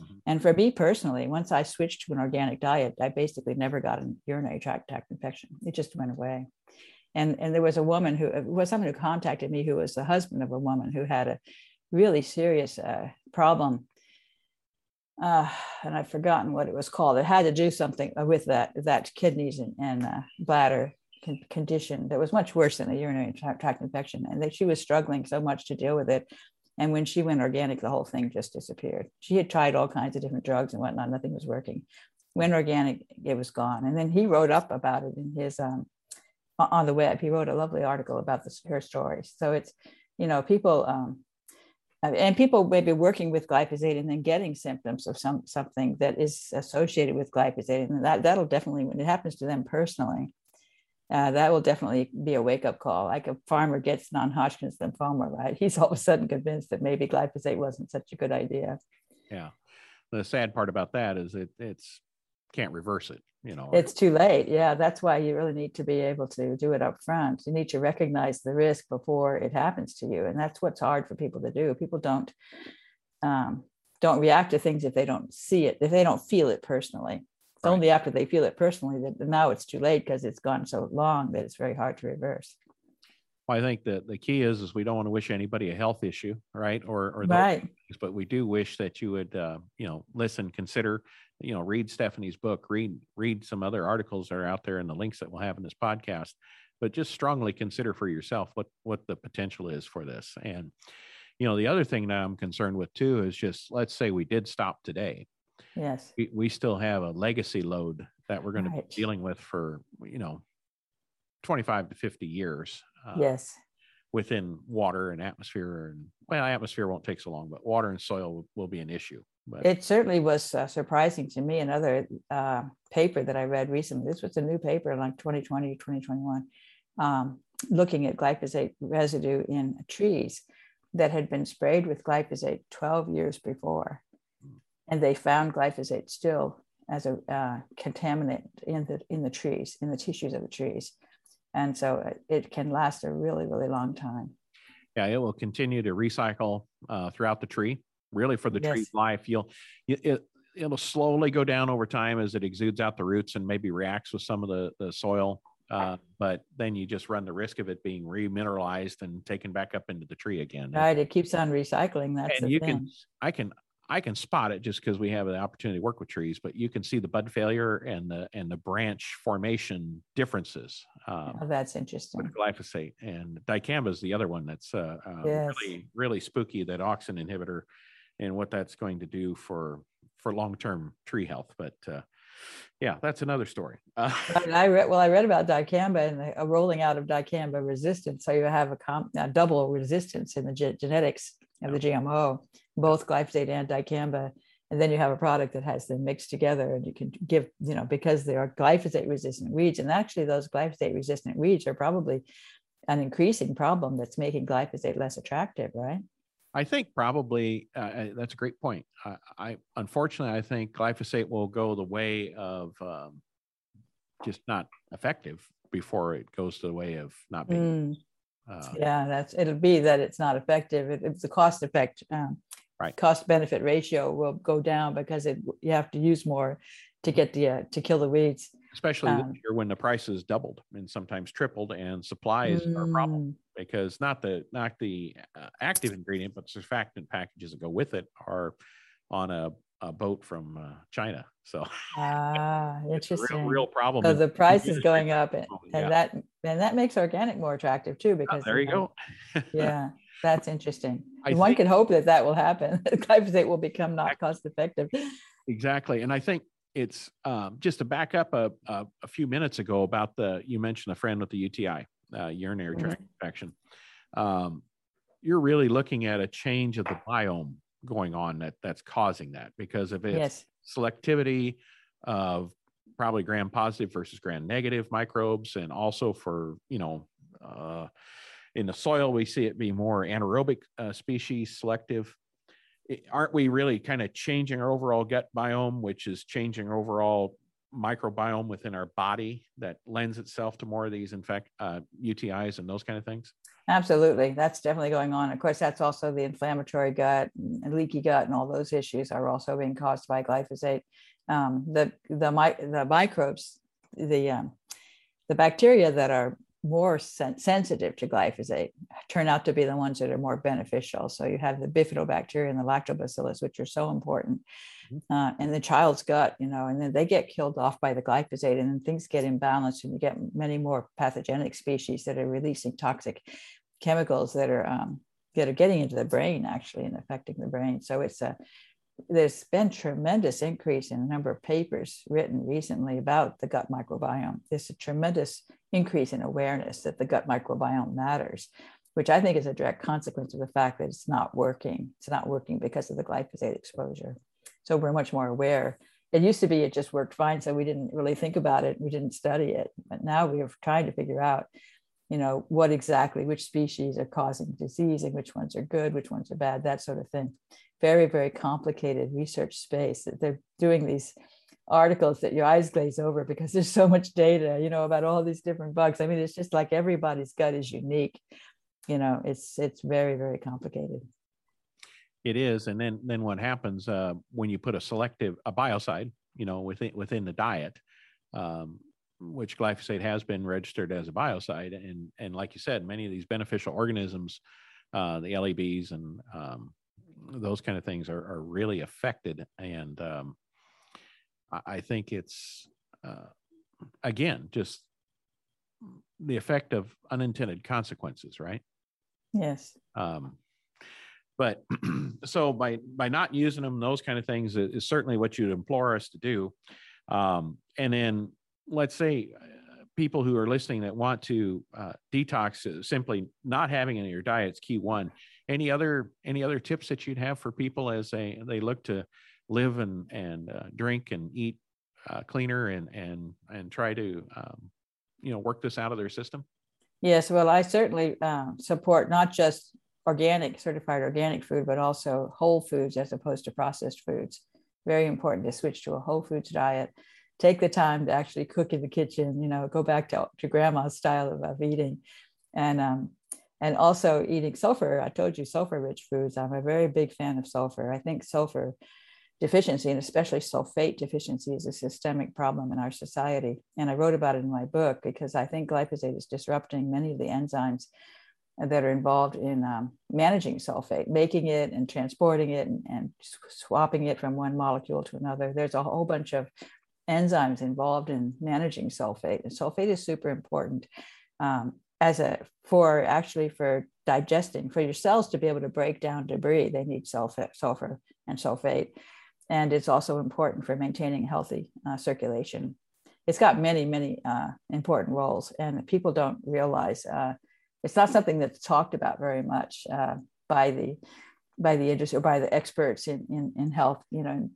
Mm-hmm. And for me personally, once I switched to an organic diet, I basically never got a urinary tract infection. It just went away and and there was a woman who was someone who contacted me who was the husband of a woman who had a really serious uh, problem uh, and I've forgotten what it was called. It had to do something with that that kidneys and, and uh, bladder con- condition that was much worse than a urinary tract infection, and that she was struggling so much to deal with it. And when she went organic, the whole thing just disappeared. She had tried all kinds of different drugs and whatnot, nothing was working. When organic, it was gone. And then he wrote up about it in his um, on the web. He wrote a lovely article about this, her story. So it's, you know, people, um, and people may be working with glyphosate and then getting symptoms of some something that is associated with glyphosate, and that that'll definitely, when it happens to them personally, uh, that will definitely be a wake up call. Like a farmer gets non Hodgkin's lymphoma, right? He's all of a sudden convinced that maybe glyphosate wasn't such a good idea. Yeah. The sad part about that is it it's can't reverse it you know it's too late yeah that's why you really need to be able to do it up front you need to recognize the risk before it happens to you and that's what's hard for people to do people don't um, don't react to things if they don't see it if they don't feel it personally it's right. only after they feel it personally that now it's too late because it's gone so long that it's very hard to reverse well, I think that the key is is we don't want to wish anybody a health issue, right? Or or right. Things, but we do wish that you would, uh, you know, listen, consider, you know, read Stephanie's book, read read some other articles that are out there, and the links that we'll have in this podcast. But just strongly consider for yourself what what the potential is for this. And you know, the other thing that I'm concerned with too is just let's say we did stop today. Yes. We, we still have a legacy load that we're going right. to be dealing with for you know 25 to 50 years uh, yes within water and atmosphere and well atmosphere won't take so long but water and soil will, will be an issue but it certainly was uh, surprising to me another uh, paper that i read recently this was a new paper like 2020 2021 um, looking at glyphosate residue in trees that had been sprayed with glyphosate 12 years before. And they found glyphosate still as a uh, contaminant in the in the trees in the tissues of the trees and so it can last a really really long time yeah it will continue to recycle uh, throughout the tree really for the yes. tree's life you'll it, it'll slowly go down over time as it exudes out the roots and maybe reacts with some of the, the soil uh, but then you just run the risk of it being remineralized and taken back up into the tree again. Right, it keeps on recycling. That's and you thing. can, I can, I can spot it just because we have the opportunity to work with trees, but you can see the bud failure and the and the branch formation differences. Um, oh, that's interesting. With glyphosate and dicamba is the other one that's uh, uh, yes. really really spooky. That auxin inhibitor and what that's going to do for for long term tree health. But uh, yeah, that's another story. Uh, I read well. I read about dicamba and a rolling out of dicamba resistance. So you have a, com- a double resistance in the ge- genetics of the GMO, both glyphosate and dicamba. And then you have a product that has them mixed together and you can give, you know, because they are glyphosate resistant weeds. And actually, those glyphosate resistant weeds are probably an increasing problem that's making glyphosate less attractive, right? I think probably uh, uh that's a great point. Uh, I unfortunately I think glyphosate will go the way of um, just not effective before it goes to the way of not being mm. Uh, yeah, that's it'll be that it's not effective. It, it's the cost effect, um, right? Cost benefit ratio will go down because it you have to use more to get the uh, to kill the weeds. Especially um, this year when the price prices doubled and sometimes tripled, and supplies mm, are a problem mm. because not the not the uh, active ingredient, but surfactant packages that go with it are on a a boat from uh, China. So ah, interesting. real, real problem. So the price is going up, and, Yeah. and that and that makes organic more attractive too. Oh, Because there you know, go. yeah, that's interesting. I One think- can hope that that will happen. Glyphosate will become not cost effective. Exactly. And I think it's um, just to back up a, a, a few minutes ago about the, you mentioned a friend with the UTI, uh, urinary tract infection. Um, you're really looking at a change of the biome going on that that's causing that because of its Yes. selectivity of probably gram positive versus gram negative microbes and also for you know uh, in the soil we see it be more anaerobic uh, species selective I- aren't we really kind of changing our overall gut biome which is changing our overall microbiome within our body that lends itself to more of these infect uh, utis and those kind of things Absolutely. That's definitely going on. Of course, that's also the inflammatory gut and leaky gut and all those issues are also being caused by glyphosate. Um, the, the, mi- the microbes, the, um, the bacteria that are more sen- sensitive to glyphosate turn out to be the ones that are more beneficial. So you have the bifidobacteria and the lactobacillus, which are so important. Uh, and the child's gut, you know, and then they get killed off by the glyphosate, and then things get imbalanced, and you get many more pathogenic species that are releasing toxic chemicals that are um, that are getting into the brain actually and affecting the brain. So it's a there's been tremendous increase in the number of papers written recently about the gut microbiome. There's a tremendous increase in awareness that the gut microbiome matters, which I think is a direct consequence of the fact that it's not working. It's not working because of the glyphosate exposure. So we're much more aware. It used to be it just worked fine, so we didn't really think about it. We didn't study it, but now we are trying to figure out you know what exactly which species are causing disease and which ones are good which ones are bad that sort of thing. Very very complicated research space that they're doing these articles that your eyes glaze over because there's so much data you know about all these different bugs. I mean it's just like everybody's gut is unique. You know it's it's very very complicated It is, and then then what happens uh, when you put a selective a biocide, you know, within within the diet, um, which glyphosate has been registered as a biocide, and and like you said, many of these beneficial organisms, uh, the LEBs and um, those kind of things are are really affected, and um, I, I think it's uh, again just the effect of unintended consequences, right? yes Um, but so by by not using them, those kind of things is, is certainly what you'd implore us to do. Um, and then let's say uh, people who are listening that want to uh, detox, uh, simply not having it in your diet's key one. Any other any other tips that you'd have for people as they they look to live and and uh, drink and eat uh, cleaner and and and try to um, you know work this out of their system? Yes, well, I certainly uh, support not just organic, certified organic food, but also whole foods as opposed to processed foods. Very important to switch to a whole foods diet. Take the time to actually cook in the kitchen. You know, go back to, to grandma's style of, of eating, and um, and also eating sulfur. I told you sulfur-rich foods. I'm a very big fan of sulfur. I think sulfur deficiency and especially sulfate deficiency is a systemic problem in our society. And I wrote about it in my book because I think glyphosate is disrupting many of the enzymes that are involved in um, managing sulfate, making it and transporting it and, and swapping it from one molecule to another. There's a whole bunch of enzymes involved in managing sulfate, and sulfate is super important um, as a for actually for digesting for your cells to be able to break down debris. They need sulfur, sulfur and sulfate, and it's also important for maintaining healthy uh, circulation. It's got many, many uh, important roles, and people don't realize uh, it's not something that's talked about very much uh, by the by the industry or by the experts in in, in health. You know,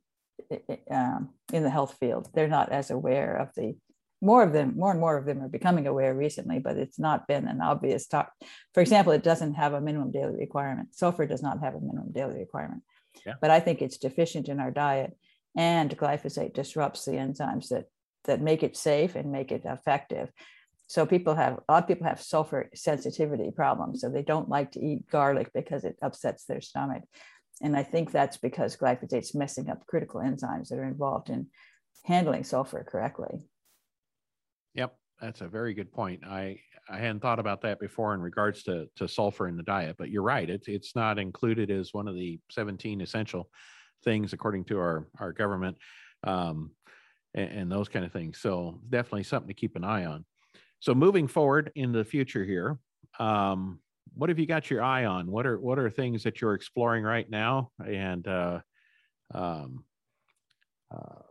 um, in the health field, they're not as aware of the more of them. More and more of them are becoming aware recently, but it's not been an obvious talk. For example, it doesn't have a minimum daily requirement. Sulfur does not have a minimum daily requirement, Yeah. but I think it's deficient in our diet, and glyphosate disrupts the enzymes that that make it safe and make it effective. So people have a lot of people have sulfur sensitivity problems, so they don't like to eat garlic because it upsets their stomach. And I think that's because glyphosate's messing up critical enzymes that are involved in handling sulfur correctly. Yep, that's a very good point. I I hadn't thought about that before in regards to to sulfur in the diet, but you're right. It's it's not included as one of the 17 essential things according to our our government, um, and, and those kind of things. So definitely something to keep an eye on. So moving forward in the future here, um, what have you got your eye on? What are what are things that you're exploring right now, and uh, um, uh,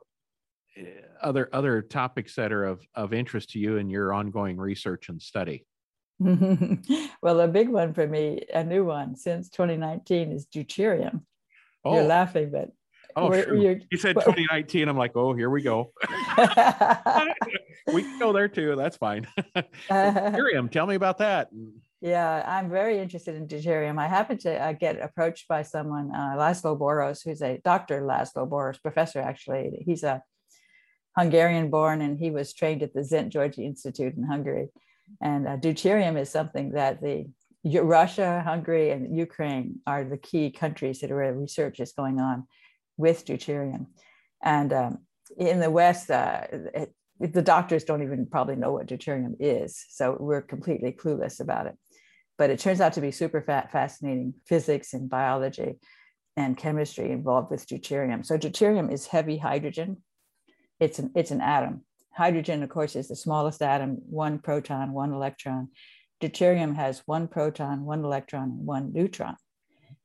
eh, other other topics that are of of interest to you in your ongoing research and study? well, a big one for me, a new one since 2019, is deuterium. Oh. You're laughing, but Oh, sure. you said 2019. I'm like, oh, here we go. we can go there too. That's fine. deuterium, tell me about that. Yeah, I'm very interested in deuterium. I happened to uh, get approached by someone, uh, Laszlo Boros, who's a Dr. Laszlo Boros, professor actually. He's a Hungarian born and he was trained at the Szent Györgyi Institute in Hungary. And uh, deuterium is something that the Russia, Hungary, and Ukraine are the key countries that where research is going on with deuterium. And um, in the West, uh, it, the doctors don't even probably know what deuterium is. So we're completely clueless about it but it turns out to be super fascinating physics and biology and chemistry involved with deuterium. So deuterium is heavy hydrogen. It's an, it's an atom. Hydrogen, of course, is the smallest atom, one proton, one electron. Deuterium has one proton, one electron, one neutron.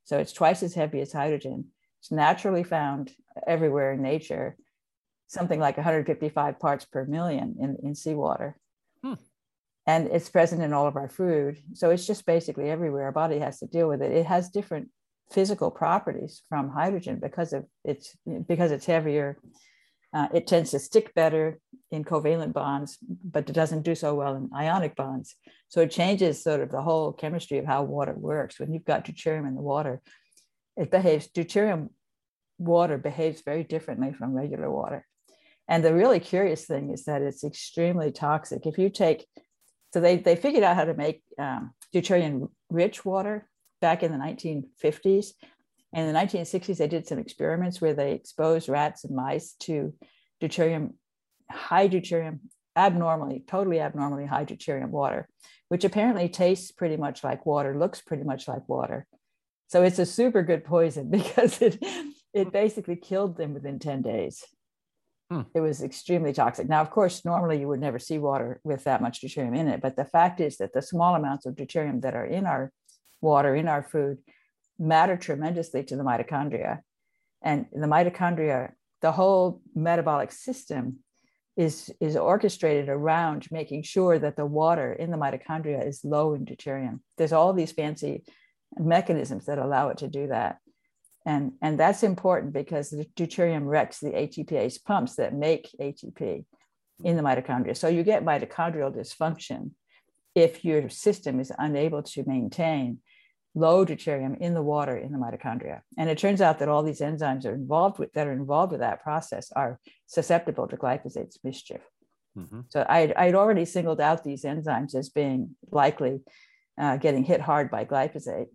So it's twice as heavy as hydrogen. It's naturally found everywhere in nature, something like 155 parts per million in, in seawater and it's present in all of our food. So it's just basically everywhere. Our body has to deal with it. It has different physical properties from hydrogen because of it's because it's heavier. Uh, it tends to stick better in covalent bonds, but it doesn't do so well in ionic bonds. So it changes sort of the whole chemistry of how water works. When you've got deuterium in the water, it behaves, deuterium water behaves very differently from regular water. And the really curious thing is that it's extremely toxic. If you take so they, they figured out how to make um, deuterium rich water back in the 1950s. And in the 1960s, they did some experiments where they exposed rats and mice to deuterium, high deuterium, abnormally, totally abnormally high deuterium water, which apparently tastes pretty much like water, looks pretty much like water. So it's a super good poison because it, it basically killed them within 10 days. Hmm. It was extremely toxic. Now, of course, normally you would never see water with that much deuterium in it, but the fact is that the small amounts of deuterium that are in our water, in our food, matter tremendously to the mitochondria. And the mitochondria, the whole metabolic system is, is orchestrated around making sure that the water in the mitochondria is low in deuterium. There's all these fancy mechanisms that allow it to do that. And, and that's important because the deuterium wrecks the ATPase pumps that make ATP in the mitochondria. So you get mitochondrial dysfunction if your system is unable to maintain low deuterium in the water in the mitochondria. And it turns out that all these enzymes are involved with that are involved with that process are susceptible to glyphosate's mischief. Mm-hmm. So I'd, I'd already singled out these enzymes as being likely uh, getting hit hard by glyphosate.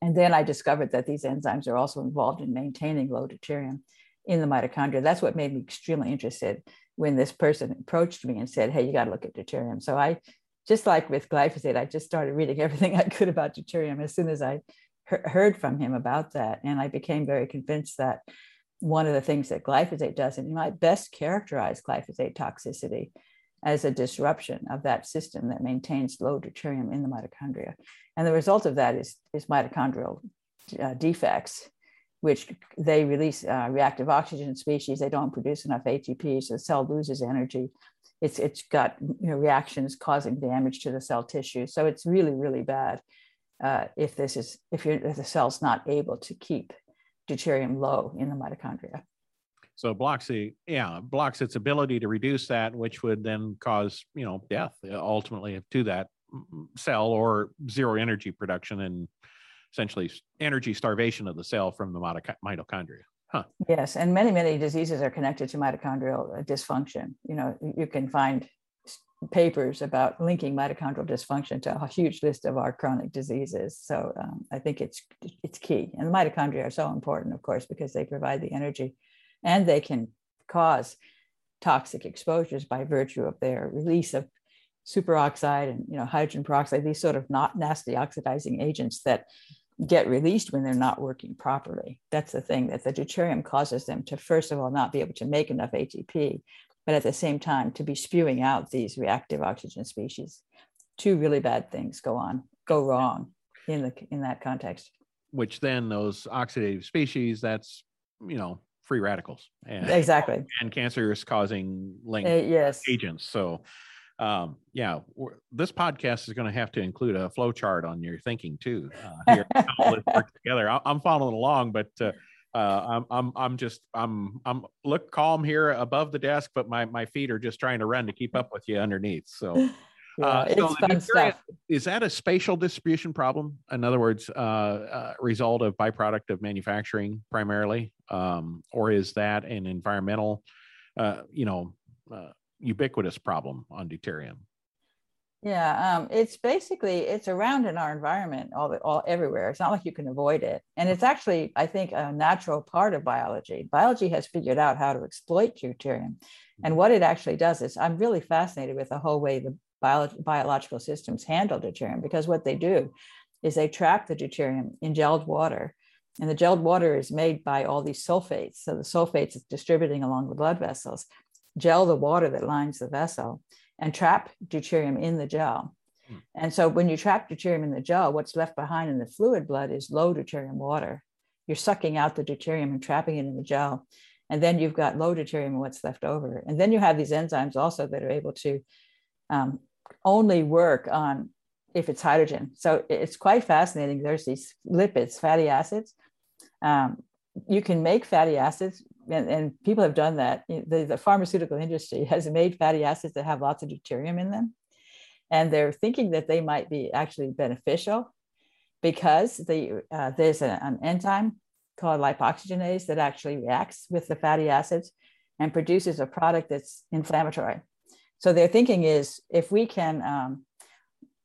And then I discovered that these enzymes are also involved in maintaining low deuterium in the mitochondria. That's what made me extremely interested when this person approached me and said, Hey, you got to look at deuterium. So I, just like with glyphosate, I just started reading everything I could about deuterium as soon as I he- heard from him about that. And I became very convinced that one of the things that glyphosate does, and you might best characterize glyphosate toxicity as a disruption of that system that maintains low deuterium in the mitochondria. And the result of that is, is mitochondrial uh, defects, which they release uh, reactive oxygen species. They don't produce enough ATP, so the cell loses energy. It's, it's got you know, reactions causing damage to the cell tissue. So it's really, really bad uh, if this is if, you're, if the cell's not able to keep deuterium low in the mitochondria. So blocks the yeah blocks its ability to reduce that, which would then cause you know death uh, ultimately to that cell or zero energy production and essentially energy starvation of the cell from the mitochondria. Huh. Yes, and many many diseases are connected to mitochondrial uh, dysfunction. You know, you can find papers about linking mitochondrial dysfunction to a huge list of our chronic diseases. So um, I think it's it's key, and the mitochondria are so important, of course, because they provide the energy and they can cause toxic exposures by virtue of their release of superoxide and you know hydrogen peroxide these sort of not nasty oxidizing agents that get released when they're not working properly. That's the thing that the deuterium causes them to, first of all, not be able to make enough ATP, but at the same time to be spewing out these reactive oxygen species. Two really bad things go on, go wrong in the in that context. Which then those oxidative species, that's you know free radicals and exactly and cancer is causing link uh, yes agents. So um, yeah, this podcast is going to have to include a flow chart on your thinking too. Uh, here, all this work together. I, am following along, but uh, uh, I'm I'm I'm just I'm I'm look calm here above the desk, but my my feet are just trying to run to keep up with you underneath. So. Yeah, uh, it's so fun stuff. Is that a spatial distribution problem? In other words, uh, uh, result of byproduct of manufacturing primarily, um, or is that an environmental, uh, you know, uh, ubiquitous problem on deuterium. Yeah, um, it's basically it's around in our environment all the, all everywhere. It's not like you can avoid it, and it's actually I think a natural part of biology. Biology has figured out how to exploit deuterium, and what it actually does is I'm really fascinated with the whole way the bio, biological systems handle deuterium because what they do is they trap the deuterium in gelled water, and the gelled water is made by all these sulfates. So the sulfates is distributing along the blood vessels, gel the water that lines the vessel and trap deuterium in the gel. Hmm. And so when you trap deuterium in the gel, what's left behind in the fluid blood is low deuterium water. You're sucking out the deuterium and trapping it in the gel. And then you've got low deuterium and what's left over. And then you have these enzymes also that are able to um, only work on if it's hydrogen. So it's quite fascinating. There's these lipids, fatty acids. Um, you can make fatty acids and, and people have done that. The, the pharmaceutical industry has made fatty acids that have lots of deuterium in them. And they're thinking that they might be actually beneficial because the, uh, there's a, an enzyme called lipoxygenase that actually reacts with the fatty acids and produces a product that's inflammatory. So their thinking is if we can um,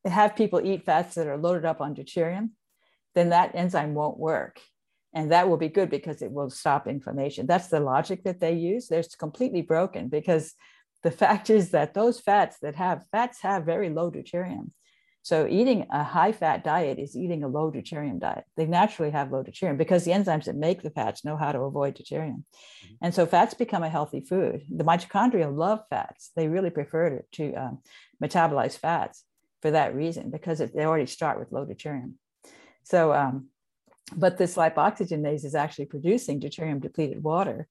have people eat fats that are loaded up on deuterium, then that enzyme won't work and that will be good because it will stop inflammation. That's the logic that they use. They're completely broken because the fact is that those fats that have fats have very low deuterium. So eating a high fat diet is eating a low deuterium diet. They naturally have low deuterium because the enzymes that make the fats know how to avoid deuterium. Mm-hmm. And so fats become a healthy food. The mitochondria love fats. They really prefer to, to um, metabolize fats for that reason because it, they already start with low deuterium. So um, but this lipoxygenase is actually producing deuterium depleted water,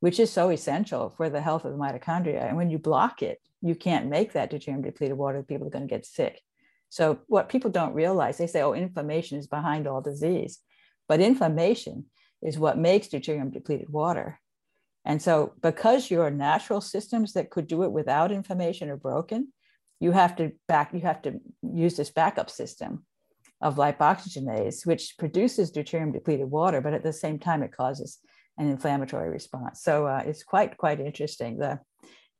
which is so essential for the health of the mitochondria. And when you block it, you can't make that deuterium depleted water. People are going to get sick. So, what people don't realize, they say, oh, inflammation is behind all disease. But inflammation is what makes deuterium depleted water. And so, because your natural systems that could do it without inflammation are broken, you have to back, you have to use this backup system of lipoxygenase, which produces deuterium depleted water, but at the same time, it causes an inflammatory response. So uh, it's quite, quite interesting. The,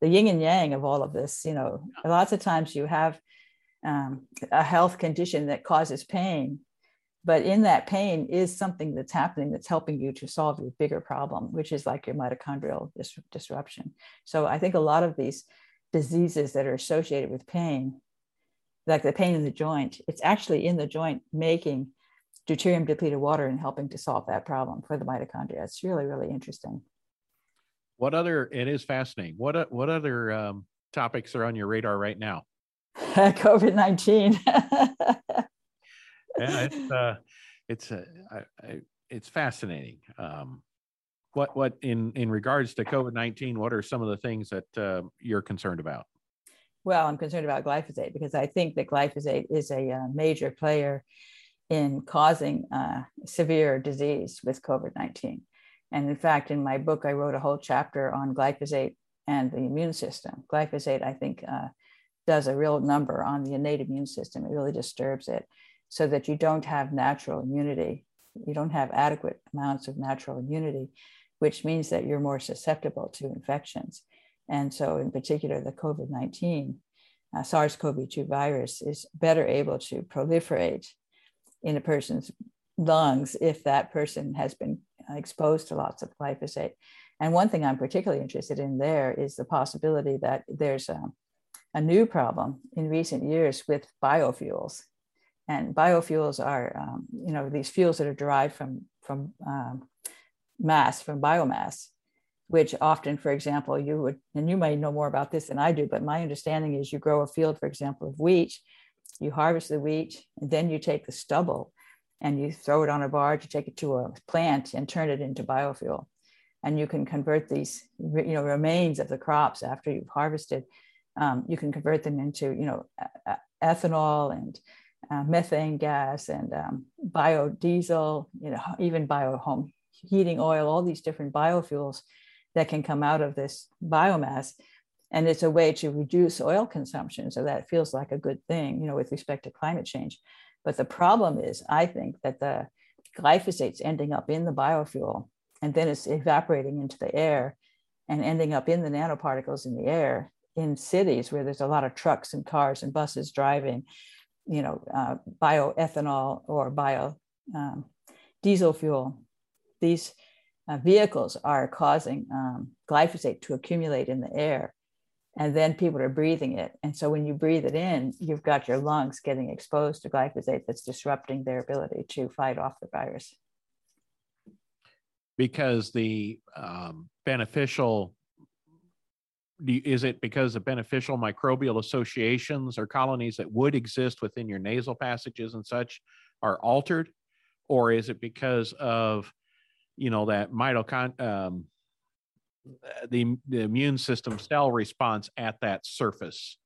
the yin and yang of all of this, you know, lots of times you have um, a health condition that causes pain, but in that pain is something that's happening that's helping you to solve your bigger problem, which is like your mitochondrial dis- disruption. So I think a lot of these diseases that are associated with pain like the pain in the joint, it's actually in the joint making deuterium depleted water and helping to solve that problem for the mitochondria. It's really, really interesting. What other, it is fascinating. What, what other um, topics are on your radar right now? COVID 19. yeah, it's, uh, it's, uh, I, I, it's fascinating. Um, what, what in, in regards to COVID 19, what are some of the things that uh, you're concerned about? well, I'm concerned about glyphosate because I think that glyphosate is a, uh, major player in causing uh, severe disease with COVID 19. And in fact, in my book, I wrote a whole chapter on glyphosate and the immune system. Glyphosate, I think, uh, does a real number on the innate immune system. It really disturbs it so that you don't have natural immunity. You don't have adequate amounts of natural immunity, which means that you're more susceptible to infections. And so, in particular, the COVID 19 uh, SARS CoV 2 virus is better able to proliferate in a person's lungs if that person has been exposed to lots of glyphosate. And one thing I'm particularly interested in there is the possibility that there's a, a new problem in recent years with biofuels. And biofuels are, um, you know, these fuels that are derived from from um, mass, from biomass, which often, for example, you would, and you may know more about this than I do, but my understanding is you grow a field, for example, of wheat, you harvest the wheat, and then you take the stubble and you throw it on a barge, you take it to a plant and turn it into biofuel. And you can convert these, you know, remains of the crops after you've harvested. Um, you can convert them into, you know, ethanol and uh, methane gas and um, biodiesel, you know, even bio home heating oil, all these different biofuels that can come out of this biomass. And it's a way to reduce oil consumption. So that feels like a good thing, you know, with respect to climate change. But the problem is, I think that the glyphosate's ending up in the biofuel and then it's evaporating into the air and ending up in the nanoparticles in the air in cities where there's a lot of trucks and cars and buses driving, you know, uh, bioethanol or bio um, diesel fuel. These uh, vehicles are causing um, glyphosate to accumulate in the air and then people are breathing it. And so when you breathe it in, you've got your lungs getting exposed to glyphosate that's disrupting their ability to fight off the virus. Because the um, beneficial, is it because of beneficial microbial associations or colonies that would exist within your nasal passages and such are altered? Or is it because of, you know, that mitochondria? Um, the, the immune system cell response at that surface.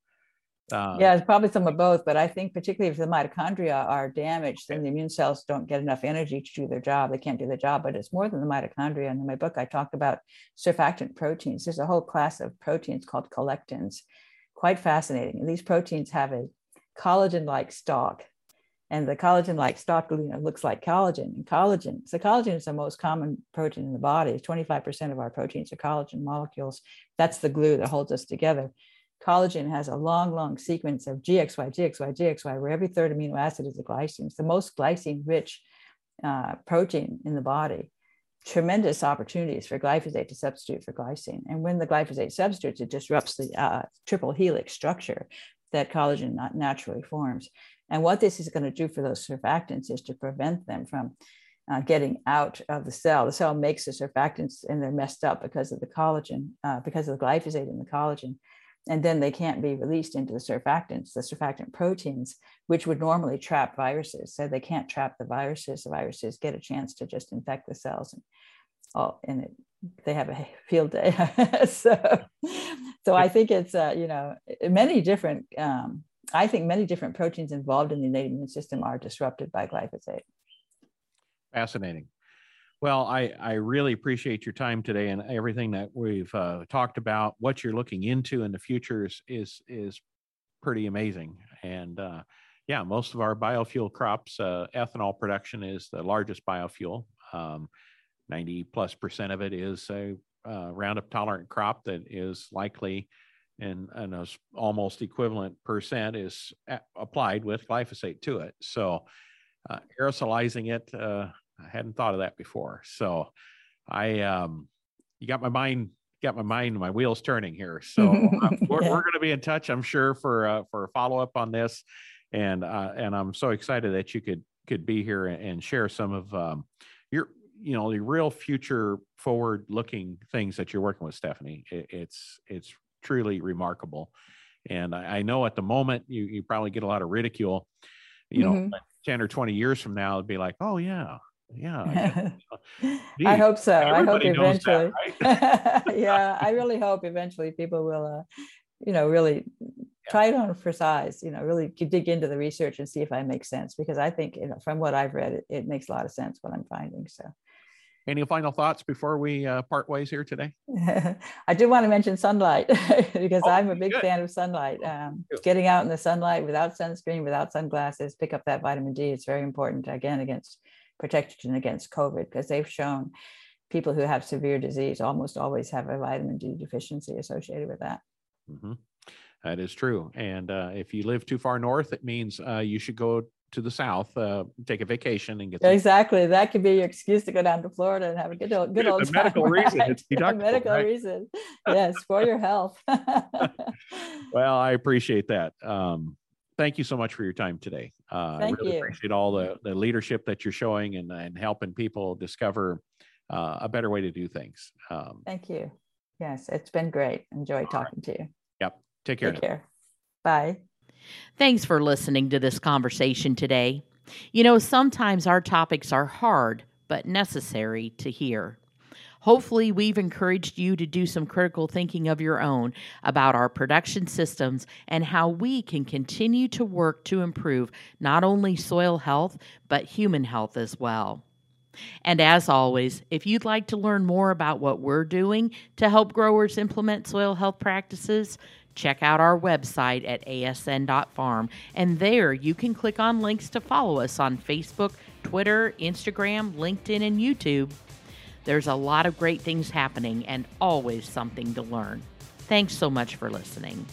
Uh, yeah, it's probably some of both, but I think particularly if the mitochondria are damaged, then the immune cells don't get enough energy to do their job. They can't do their job, but it's more than the mitochondria. And in my book, I talked about surfactant proteins. There's a whole class of proteins called collectins. quite fascinating. And these proteins have a collagen-like stalk and the collagen like stalk looks like collagen and collagen so collagen is the most common protein in the body 25% of our proteins are collagen molecules that's the glue that holds us together collagen has a long long sequence of gxy gxy gxy where every third amino acid is a glycine it's the most glycine rich uh, protein in the body tremendous opportunities for glyphosate to substitute for glycine and when the glyphosate substitutes it disrupts the uh, triple helix structure that collagen not naturally forms and what this is going to do for those surfactants is to prevent them from uh, getting out of the cell. The cell makes the surfactants and they're messed up because of the collagen, uh, because of the glyphosate in the collagen. And then they can't be released into the surfactants, the surfactant proteins, which would normally trap viruses. So they can't trap the viruses. The viruses get a chance to just infect the cells. And, oh, and it, they have a field day. so, so I think it's, uh, you know, many different um, I think many different proteins involved in the innate immune system are disrupted by glyphosate. Fascinating. Well, I, I really appreciate your time today and everything that we've uh, talked about. What you're looking into in the future is is, is pretty amazing. And uh, yeah, most of our biofuel crops, uh, ethanol production is the largest biofuel. Um, 90 plus percent of it is a uh, Roundup tolerant crop that is likely and, and a almost equivalent percent is applied with glyphosate to it. So uh, aerosolizing it, uh, I hadn't thought of that before. So I, um, you got my mind, got my mind, my wheels turning here. So uh, we're, we're going to be in touch, I'm sure, for uh, for a follow up on this, and uh, and I'm so excited that you could could be here and share some of um, your you know the real future forward looking things that you're working with stephanie it, it's it's truly remarkable. And I, I know at the moment you, you probably get a lot of ridicule, you mm-hmm. know, 10 or 20 years from now, it'd be like, oh, yeah, yeah. I, I hope so. I hope eventually. That, right? yeah, I really hope eventually people will, uh, you know, really yeah. try it on for size, you know, really dig into the research and see if I make sense because I think, you know, from what I've read, it, it makes a lot of sense what I'm finding. So any final thoughts before we uh, part ways here today? I do want to mention sunlight because oh, I'm a big good. fan of sunlight. Um, getting out in the sunlight without sunscreen, without sunglasses, pick up that vitamin D. It's very important again against protection against COVID because they've shown people who have severe disease almost always have a vitamin D deficiency associated with that. Mm-hmm. That is true. And uh, if you live too far north, it means uh, you should go to the south, uh, take a vacation, and get some- exactly. That could be your excuse to go down to Florida and have a good old good old time, medical right? reason. It's deductible, medical right? reason. Yes, for your health. well, I appreciate that. Um, thank you so much for your time today. Uh, Thank I really you. appreciate all the, the leadership that you're showing and, and helping people discover uh, a better way to do things. Um, Thank you. Yes, it's been great. Enjoy right. talking to you. yep. Take care. Take now. care. Bye. Thanks for listening to this conversation today. You know, sometimes our topics are hard, but necessary to hear. Hopefully, we've encouraged you to do some critical thinking of your own about our production systems and how we can continue to work to improve not only soil health, but human health as well. And as always, if you'd like to learn more about what we're doing to help growers implement soil health practices, check out our website at asn.farm. And there you can click on links to follow us on Facebook, Twitter, Instagram, LinkedIn, and YouTube. There's a lot of great things happening and always something to learn. Thanks so much for listening.